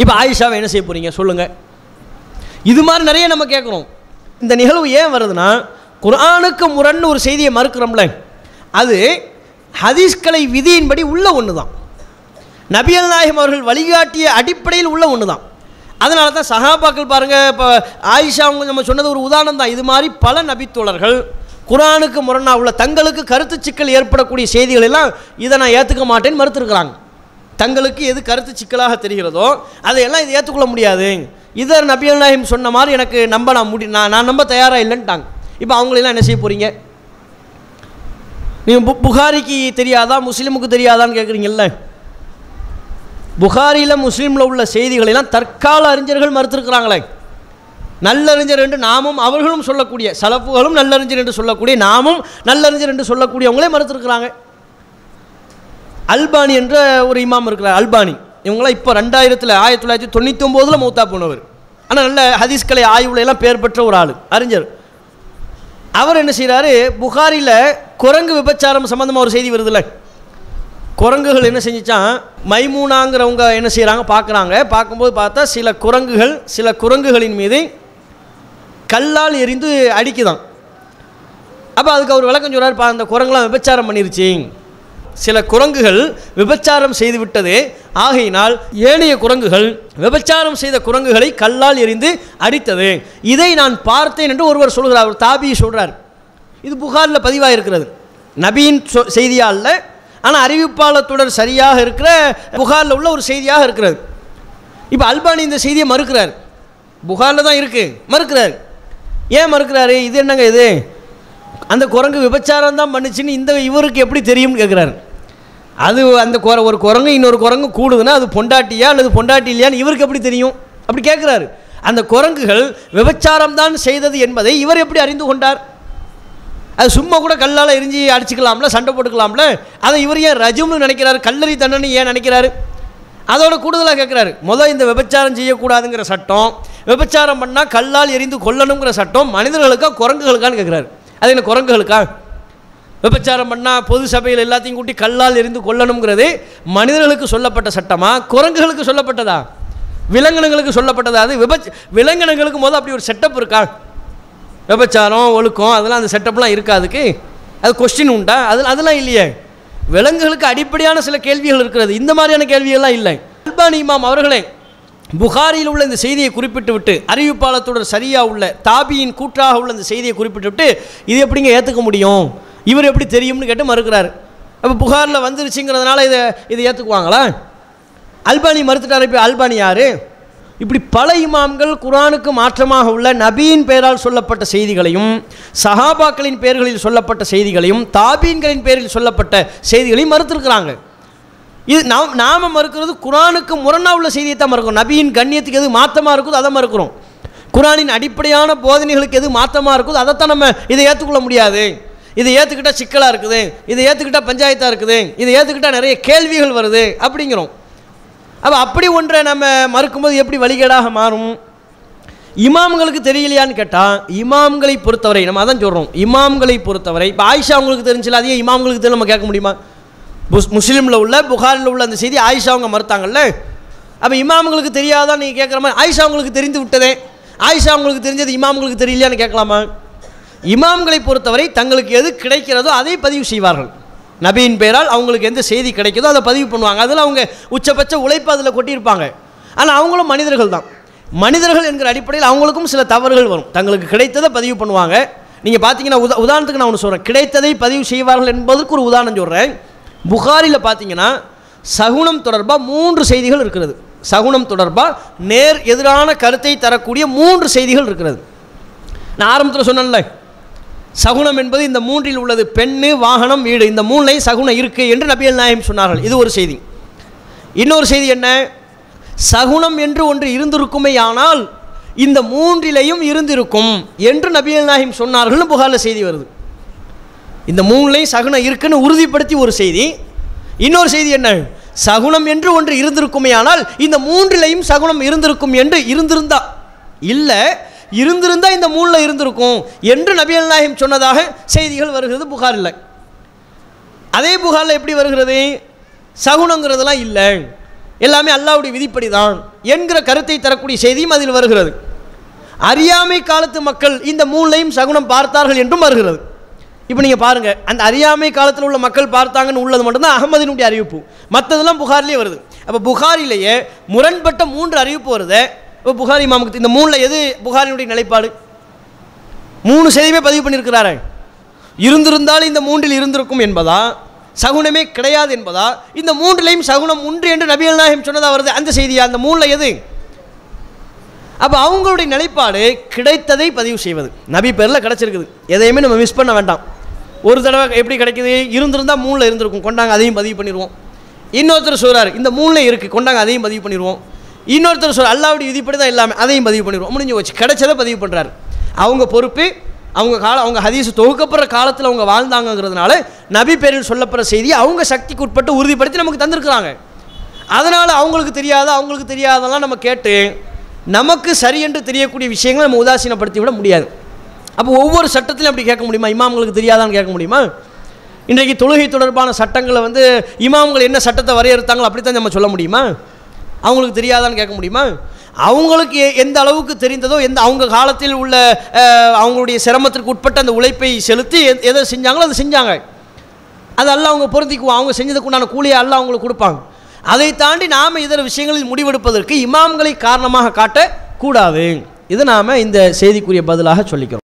Speaker 2: இப்போ ஆயிஷாவை என்ன செய்ய போறீங்க? சொல்லுங்கள் இது மாதிரி நிறைய நம்ம கேட்குறோம் இந்த நிகழ்வு ஏன் வருதுன்னா குரானுக்கு முரண்னு ஒரு செய்தியை மறுக்கிறோம்ல. அது ஹதீஸ்களை விதியின்படி உள்ள ஒன்று தான் நபியல் நாயகம் அவர்கள் வழிகாட்டிய அடிப்படையில் உள்ள ஒன்று தான் அதனால தான் சஹாபாக்கள் பாருங்கள் இப்போ ஆயிஷா அவங்க நம்ம சொன்னது ஒரு உதாரணம் தான். இது மாதிரி பல நபித்தோழர்கள் குரானுக்கு முரணா உள்ள தங்களுக்கு கருத்து சிக்கல் ஏற்படக்கூடிய செய்திகள் எல்லாம் இதை நான் ஏற்றுக்க மாட்டேன்னு மறுத்துருக்குறாங்க. தங்களுக்கு எது கருத்து சிக்கலாக தெரிகிறதோ அதையெல்லாம் இதை ஏற்றுக்கொள்ள முடியாது. இதை நபியல் நாயகம் சொன்ன மாதிரி எனக்கு நம்ப நான் முடி நான் நான் நம்ப தயாராக இல்லைன்ட்டாங்க. இப்போ அவங்களெல்லாம் என்ன செய்ய போகிறீங்க நீங்கள் பு புகாரிக்கு தெரியாதா முஸ்லீமுக்கு தெரியாதான்னு கேட்குறீங்கல்ல புகாரியில் முஸ்லீமில் உள்ள செய்திகளெல்லாம் தற்கால அறிஞர்கள் மறுத்திருக்கிறாங்களே. நல்லறிஞர் என்று நாமும் அவர்களும் சொல்லக்கூடிய சலப்புகளும் நல்லறிஞர் என்று சொல்லக்கூடிய நாமும் நல்லறிஞர் என்று சொல்லக்கூடியவங்களே மறுத்திருக்கிறாங்க. அல்பானி என்ற ஒரு இமாம் இருக்கிறார் அல்பானி. இவங்களாம் இப்போ ரெண்டாயிரத்தில் ஆயிரத்தி தொள்ளாயிரத்தி தொண்ணூற்றி ஒம்போதில் மூத்தா போனவர். ஆனால் நல்ல ஹதீஸ்கலை ஆய்வுல எல்லாம் பேர் பெற்ற ஒரு ஆள் அறிஞர். அவர் என்ன செய்கிறாரு புகாரியில் குரங்கு விபச்சாரம் சம்மந்தமாக ஒரு செய்தி வருதுல்ல. குரங்குகள் என்ன செஞ்சிச்சான் மைமூனாங்கிறவங்க என்ன செய்கிறாங்க பார்க்குறாங்க. பார்க்கும்போது பார்த்தா சில குரங்குகள் சில குரங்குகளின் மீது கல்லால் எரிந்து அடிக்குதான். அப்போ அதுக்கு அவர் விளக்கம் சொல்கிறார் பா அந்த குரங்குலாம் விபச்சாரம் பண்ணிருச்சு. சில குரங்குகள் விபச்சாரம் செய்து விட்டது. ஆகையினால் ஏனைய குரங்குகள் விபச்சாரம் செய்த குரங்குகளை கல்லால் எரிந்து அடித்தது. இதை நான் பார்த்தேன் என்று ஒருவர் சொல்கிறார். ஒரு தாபி சொல்கிறார் இது புகாரில் பதிவாக இருக்கிறது நபியின் சொ- செய்தியா ஆனால் அறிவிப்பாளத்துடன் சரியாக இருக்கிற புகாரில் உள்ள ஒரு செய்தியாக இருக்கிறது. இப்போ அல்பானி இந்த செய்தியை மறுக்கிறார். புகாரில் தான் இருக்குது மறுக்கிறார். ஏன் மறுக்கிறாரு? இது என்னங்க இது? அந்த குரங்கு விபச்சாரம் தான் பண்ணுச்சுன்னு இந்த இவருக்கு எப்படி தெரியும்னு கேட்குறாரு அது அந்த குர ஒரு குரங்கு இன்னொரு குரங்கு கூடுதுன்னா அது பொண்டாட்டியா அல்லது பொண்டாட்டி இல்லையான்னு இவருக்கு எப்படி தெரியும்? அப்படி கேட்குறாரு அந்த குரங்குகள் விபச்சாரம் தான் செய்தது என்பதை இவர் எப்படி அறிந்து கொண்டார்? அது சும்மா கூட கல்லால் எரிஞ்சு அடிச்சுக்கலாம்ல சண்டை போட்டுக்கலாம்ல. அதை இவர் ஏன் ரஜம்னு நினைக்கிறாரு கல்லறி தண்டனை ஏன் நினைக்கிறாரு? அதோட கூடுதலாக கேட்குறாரு முதல் இந்த விபச்சாரம் செய்யக்கூடாதுங்கிற சட்டம் விபச்சாரம் பண்ணால் கல்லால் எரிந்து கொல்லணுங்கிற சட்டம் மனிதர்களுக்கா குரங்குகளுக்கான்னு கேட்குறாரு அது என்ன குரங்குகளுக்கா? விபச்சாரம் பண்ணால் பொது சபையில் எல்லாத்தையும் கூட்டி கல்லால் எரிந்து கொல்லணுங்கிறது மனிதர்களுக்கு சொல்லப்பட்ட சட்டமா? குரங்குகளுக்கு சொல்லப்பட்டதா? விலங்கினங்களுக்கு சொல்லப்பட்டதா? அது விபச் விலங்கினங்களுக்கு முதல் அப்படி ஒரு செட்டப் இருக்கா? விபச்சாரம் ஒழுக்கம் அதெல்லாம் அந்த செட்டப்லாம் இருக்கா அதுக்கு? அது கொஸ்டின் உண்டா? அது அதெல்லாம் இல்லையே. விலங்குகளுக்கு அடிப்படையான சில கேள்விகள் இருக்கிறது. இந்த மாதிரியான கேள்விகள்லாம் இல்லை. அல்பானி இமாம் அவர்களே புகாரியில் உள்ள இந்த செய்தியை குறிப்பிட்டு விட்டு அறிவிப்பாளத்துடன் சரியாக உள்ள தாபியின் கூற்றாக உள்ள இந்த செய்தியை குறிப்பிட்டு விட்டு இது எப்படிங்க ஏற்றுக்க முடியும்? இவர் எப்படி தெரியும்னு கேட்டு மறுக்கிறார். அப்போ புகாரில் வந்துருச்சுங்கிறதுனால இதை இதை ஏற்றுக்குவாங்களா அல்பானி மறுத்துட்டார் இப்போ அல்பானி யார்? இப்படி பல இமாம்கள் குரானுக்கு மாற்றமாக உள்ள நபியின் பெயரால் சொல்லப்பட்ட செய்திகளையும் சஹாபாக்களின் பெயர்களில் சொல்லப்பட்ட செய்திகளையும் தாபீன்களின் பெயரில் சொல்லப்பட்ட செய்திகளையும் மறுத்திருக்கிறாங்க. இது நாம் நாம மறுக்கிறது குரானுக்கு முரணா உள்ள செய்தியை தான் மறுக்கிறோம். நபியின் கண்ணியத்துக்கு எது மாற்றமாக இருக்குதோ அதை மறுக்கிறோம். குரானின் அடிப்படையான போதனைகளுக்கு எது மாற்றமாக இருக்குதோ அதைத்தான் நம்ம இதை ஏற்றுக்கொள்ள முடியாது. இதை ஏற்றுக்கிட்டால் சிக்கலாக இருக்குது. இதை ஏற்றுக்கிட்டால் பஞ்சாயத்தாக இருக்குது. இதை ஏற்றுக்கிட்டால் நிறைய கேள்விகள் வருது அப்படிங்கிறோம். அப்போ அப்படி ஒன்றை நம்ம மறுக்கும்போது எப்படி வழிகேடாக மாறும்? இமாம்களுக்கு தெரியலையான்னு கேட்டால் இமாம்களை பொறுத்தவரை நம்ம அதான் சொல்கிறோம் இமாம்களை பொறுத்தவரை இப்போ ஆயிஷா அவங்களுக்கு தெரிஞ்சில்ல அதையே இமாம்களுக்கு தெரியும் நம்ம கேட்க முடியுமா? முஸ் முஸ்லீமில் உள்ள புகாரில் உள்ள அந்த செய்தி ஆயிஷா அவங்க மறுத்தாங்கல்ல? அப்போ இமாம்களுக்கு தெரியாதான் நீங்கள் கேட்குற மாதிரி ஆயிஷா அவங்களுக்கு தெரிந்து விட்டதே ஆயிஷா அவங்களுக்கு தெரிஞ்சது இமாம்களுக்கு தெரியலையான்னு கேட்கலாமா? இமாம்களை பொறுத்தவரை தங்களுக்கு எது கிடைக்கிறதோ அதை பதிவு செய்வார்கள். நபியின் பெயரால் அவங்களுக்கு எந்த செய்தி கிடைக்குதோ அதை பதிவு பண்ணுவாங்க. அதில் அவங்க உச்சபட்ச உழைப்பு அதில் கொட்டியிருப்பாங்க. ஆனால் அவங்களும் மனிதர்கள் தான். மனிதர்கள் என்கிற அடிப்படையில் அவங்களுக்கும் சில தவறுகள் வரும். தங்களுக்கு கிடைத்ததை பதிவு பண்ணுவாங்க. நீங்கள் பார்த்தீங்கன்னா உதா உதாரணத்துக்கு நான் ஒன்று சொல்கிறேன் கிடைத்ததை பதிவு செய்வார்கள் என்பதற்கு ஒரு உதாரணம் சொல்கிறேன் புகாரில் பார்த்தீங்கன்னா சகுனம் தொடர்பாக மூன்று செய்திகள் இருக்கிறது. சகுனம் தொடர்பாக நேர் எதிரான கருத்தை தரக்கூடிய மூன்று செய்திகள் இருக்கிறது. நான் ஆரம்பத்தில் சொன்னேன்ல சகுனம் என்பது இந்த மூன்றில் உள்ளது. பெண்ணு வாகனம் வீடு. இந்த மூணுலையும் சகுனம் இருக்குது என்று நபியல் நாயம் சொன்னார்கள். இது ஒரு செய்தி. இன்னொரு செய்தி என்ன? சகுனம் என்று ஒன்று இருந்திருக்குமே ஆனால் இந்த மூன்றிலையும் இருந்திருக்கும் என்று நபியல் நாயம் சொன்னார்கள்னு புகாரில் செய்தி வருது. இந்த மூணுலையும் சகுனம் இருக்குன்னு உறுதிப்படுத்தி ஒரு செய்தி. இன்னொரு செய்தி என்ன? சகுனம் என்று ஒன்று இருந்திருக்குமே ஆனால் இந்த மூன்றிலையும் சகுனம் இருந்திருக்கும் என்று இருந்திருந்தா. இல்லை இருந்திருந்தா இந்த மூணில் இருந்திருக்கும் என்று நபியல் நாயகம் சொன்னதாக செய்திகள் வருகிறது புகாரில். அதே புகாரில் எப்படி வருகிறது? சகுனங்கிறதெல்லாம் இல்லை. எல்லாமே அல்லாவுடைய விதிப்படி தான் என்கிற கருத்தை தரக்கூடிய செய்தியும் அதில் வருகிறது. அறியாமை காலத்து மக்கள் இந்த மூளையும் சகுனம் பார்த்தார்கள் என்றும் வருகிறது. இப்போ நீங்கள் பாருங்கள் அந்த அறியாமை காலத்தில் உள்ள மக்கள் பார்த்தாங்கன்னு உள்ளது மட்டும்தான் அகமதினுடைய அறிவிப்பு. மற்றதெல்லாம் புகார்லேயே வருது. அப்போ புகாரிலேயே முரண்பட்ட மூன்று அறிவிப்பு வருது. இப்போ புகாரி மாமுக்கு இந்த மூணில் எது புகாரினுடைய நிலைப்பாடு? மூணு செய்தியுமே பதிவு பண்ணியிருக்கிறாரு. இருந்திருந்தாலும் இந்த மூன்றில் இருந்திருக்கும் என்பதா? சகுனமே கிடையாது என்பதா? இந்த மூன்றிலையும் சகுனம் உண்டு என்று நபிகள் நாயகம் சொன்னதாக வருது. அந்த செய்தியா? அந்த மூணில் எது? அப்போ அவங்களுடைய நிலைப்பாடு கிடைத்ததை பதிவு செய்வது. நபி பேரில் கிடச்சிருக்குது. எதையுமே நம்ம மிஸ் பண்ண வேண்டாம். ஒரு தடவை எப்படி கிடைக்குது? இருந்திருந்தால் மூணில் இருந்திருக்கும். கொண்டாங்க அதையும் பதிவு பண்ணிடுவோம் இன்னொருத்தர் சொல்கிறார் இந்த மூணில் இருக்குது கொண்டாங்க அதையும் பதிவு பண்ணிடுவோம் இன்னொருத்தர் சொல் அல்லாவுடைய விதிப்படி தான் எல்லாமே அதையும் பதிவு பண்ணிடுவோம். முடிஞ்சு வச்சு கிடைச்சதை பதிவு பண்ணுறாரு அவங்க பொறுப்பு அவங்க கால அவங்க ஹதீஸ் தொகுக்கப்படுற காலத்தில் அவங்க வாழ்ந்தாங்கங்கிறதுனால நபி பேரில் சொல்லப்படுற செய்தி அவங்க சக்திக்கு உட்பட்டு உறுதிப்படுத்தி நமக்கு தந்திருக்கிறாங்க. அதனால் அவங்களுக்கு தெரியாத அவங்களுக்கு தெரியாதெல்லாம் நம்ம கேட்டு நமக்கு சரி என்று தெரியக்கூடிய விஷயங்களை நம்ம உதாசீனப்படுத்தி விட முடியாது. அப்போ ஒவ்வொரு சட்டத்திலும் அப்படி கேட்க முடியுமா? இமாம்களுக்கு தெரியாதான்னு கேட்க முடியுமா? இன்றைக்கு தொழுகை தொடர்பான சட்டங்களை வந்து இமாம்கள் என்ன சட்டத்தை வரையறுத்தாங்களோ அப்படித்தான் நம்ம சொல்ல முடியுமா? அவங்களுக்கு தெரியாதான்னு கேட்க முடியுமா? அவங்களுக்கு எந்த அளவுக்கு தெரிந்ததோ எந்த அவங்க காலத்தில் உள்ள அவங்களுடைய சிரமத்திற்கு உட்பட்ட அந்த உழைப்பை செலுத்தி எதை செஞ்சாங்களோ அதை செஞ்சாங்க. அது அல்ல அவங்க பொருந்திக்குவோம் அவங்க செஞ்சதுக்கு உண்டான கூலியை அல்ல அவங்களுக்கு கொடுப்பாங்க. அதை தாண்டி நாம் இதர விஷயங்களில் முடிவெடுப்பதற்கு இமாம்களை காரணமாக காட்டக்கூடாது. இது நாம் இந்த செய்திக்குரிய பதிலாக சொல்லிக்கிறோம்.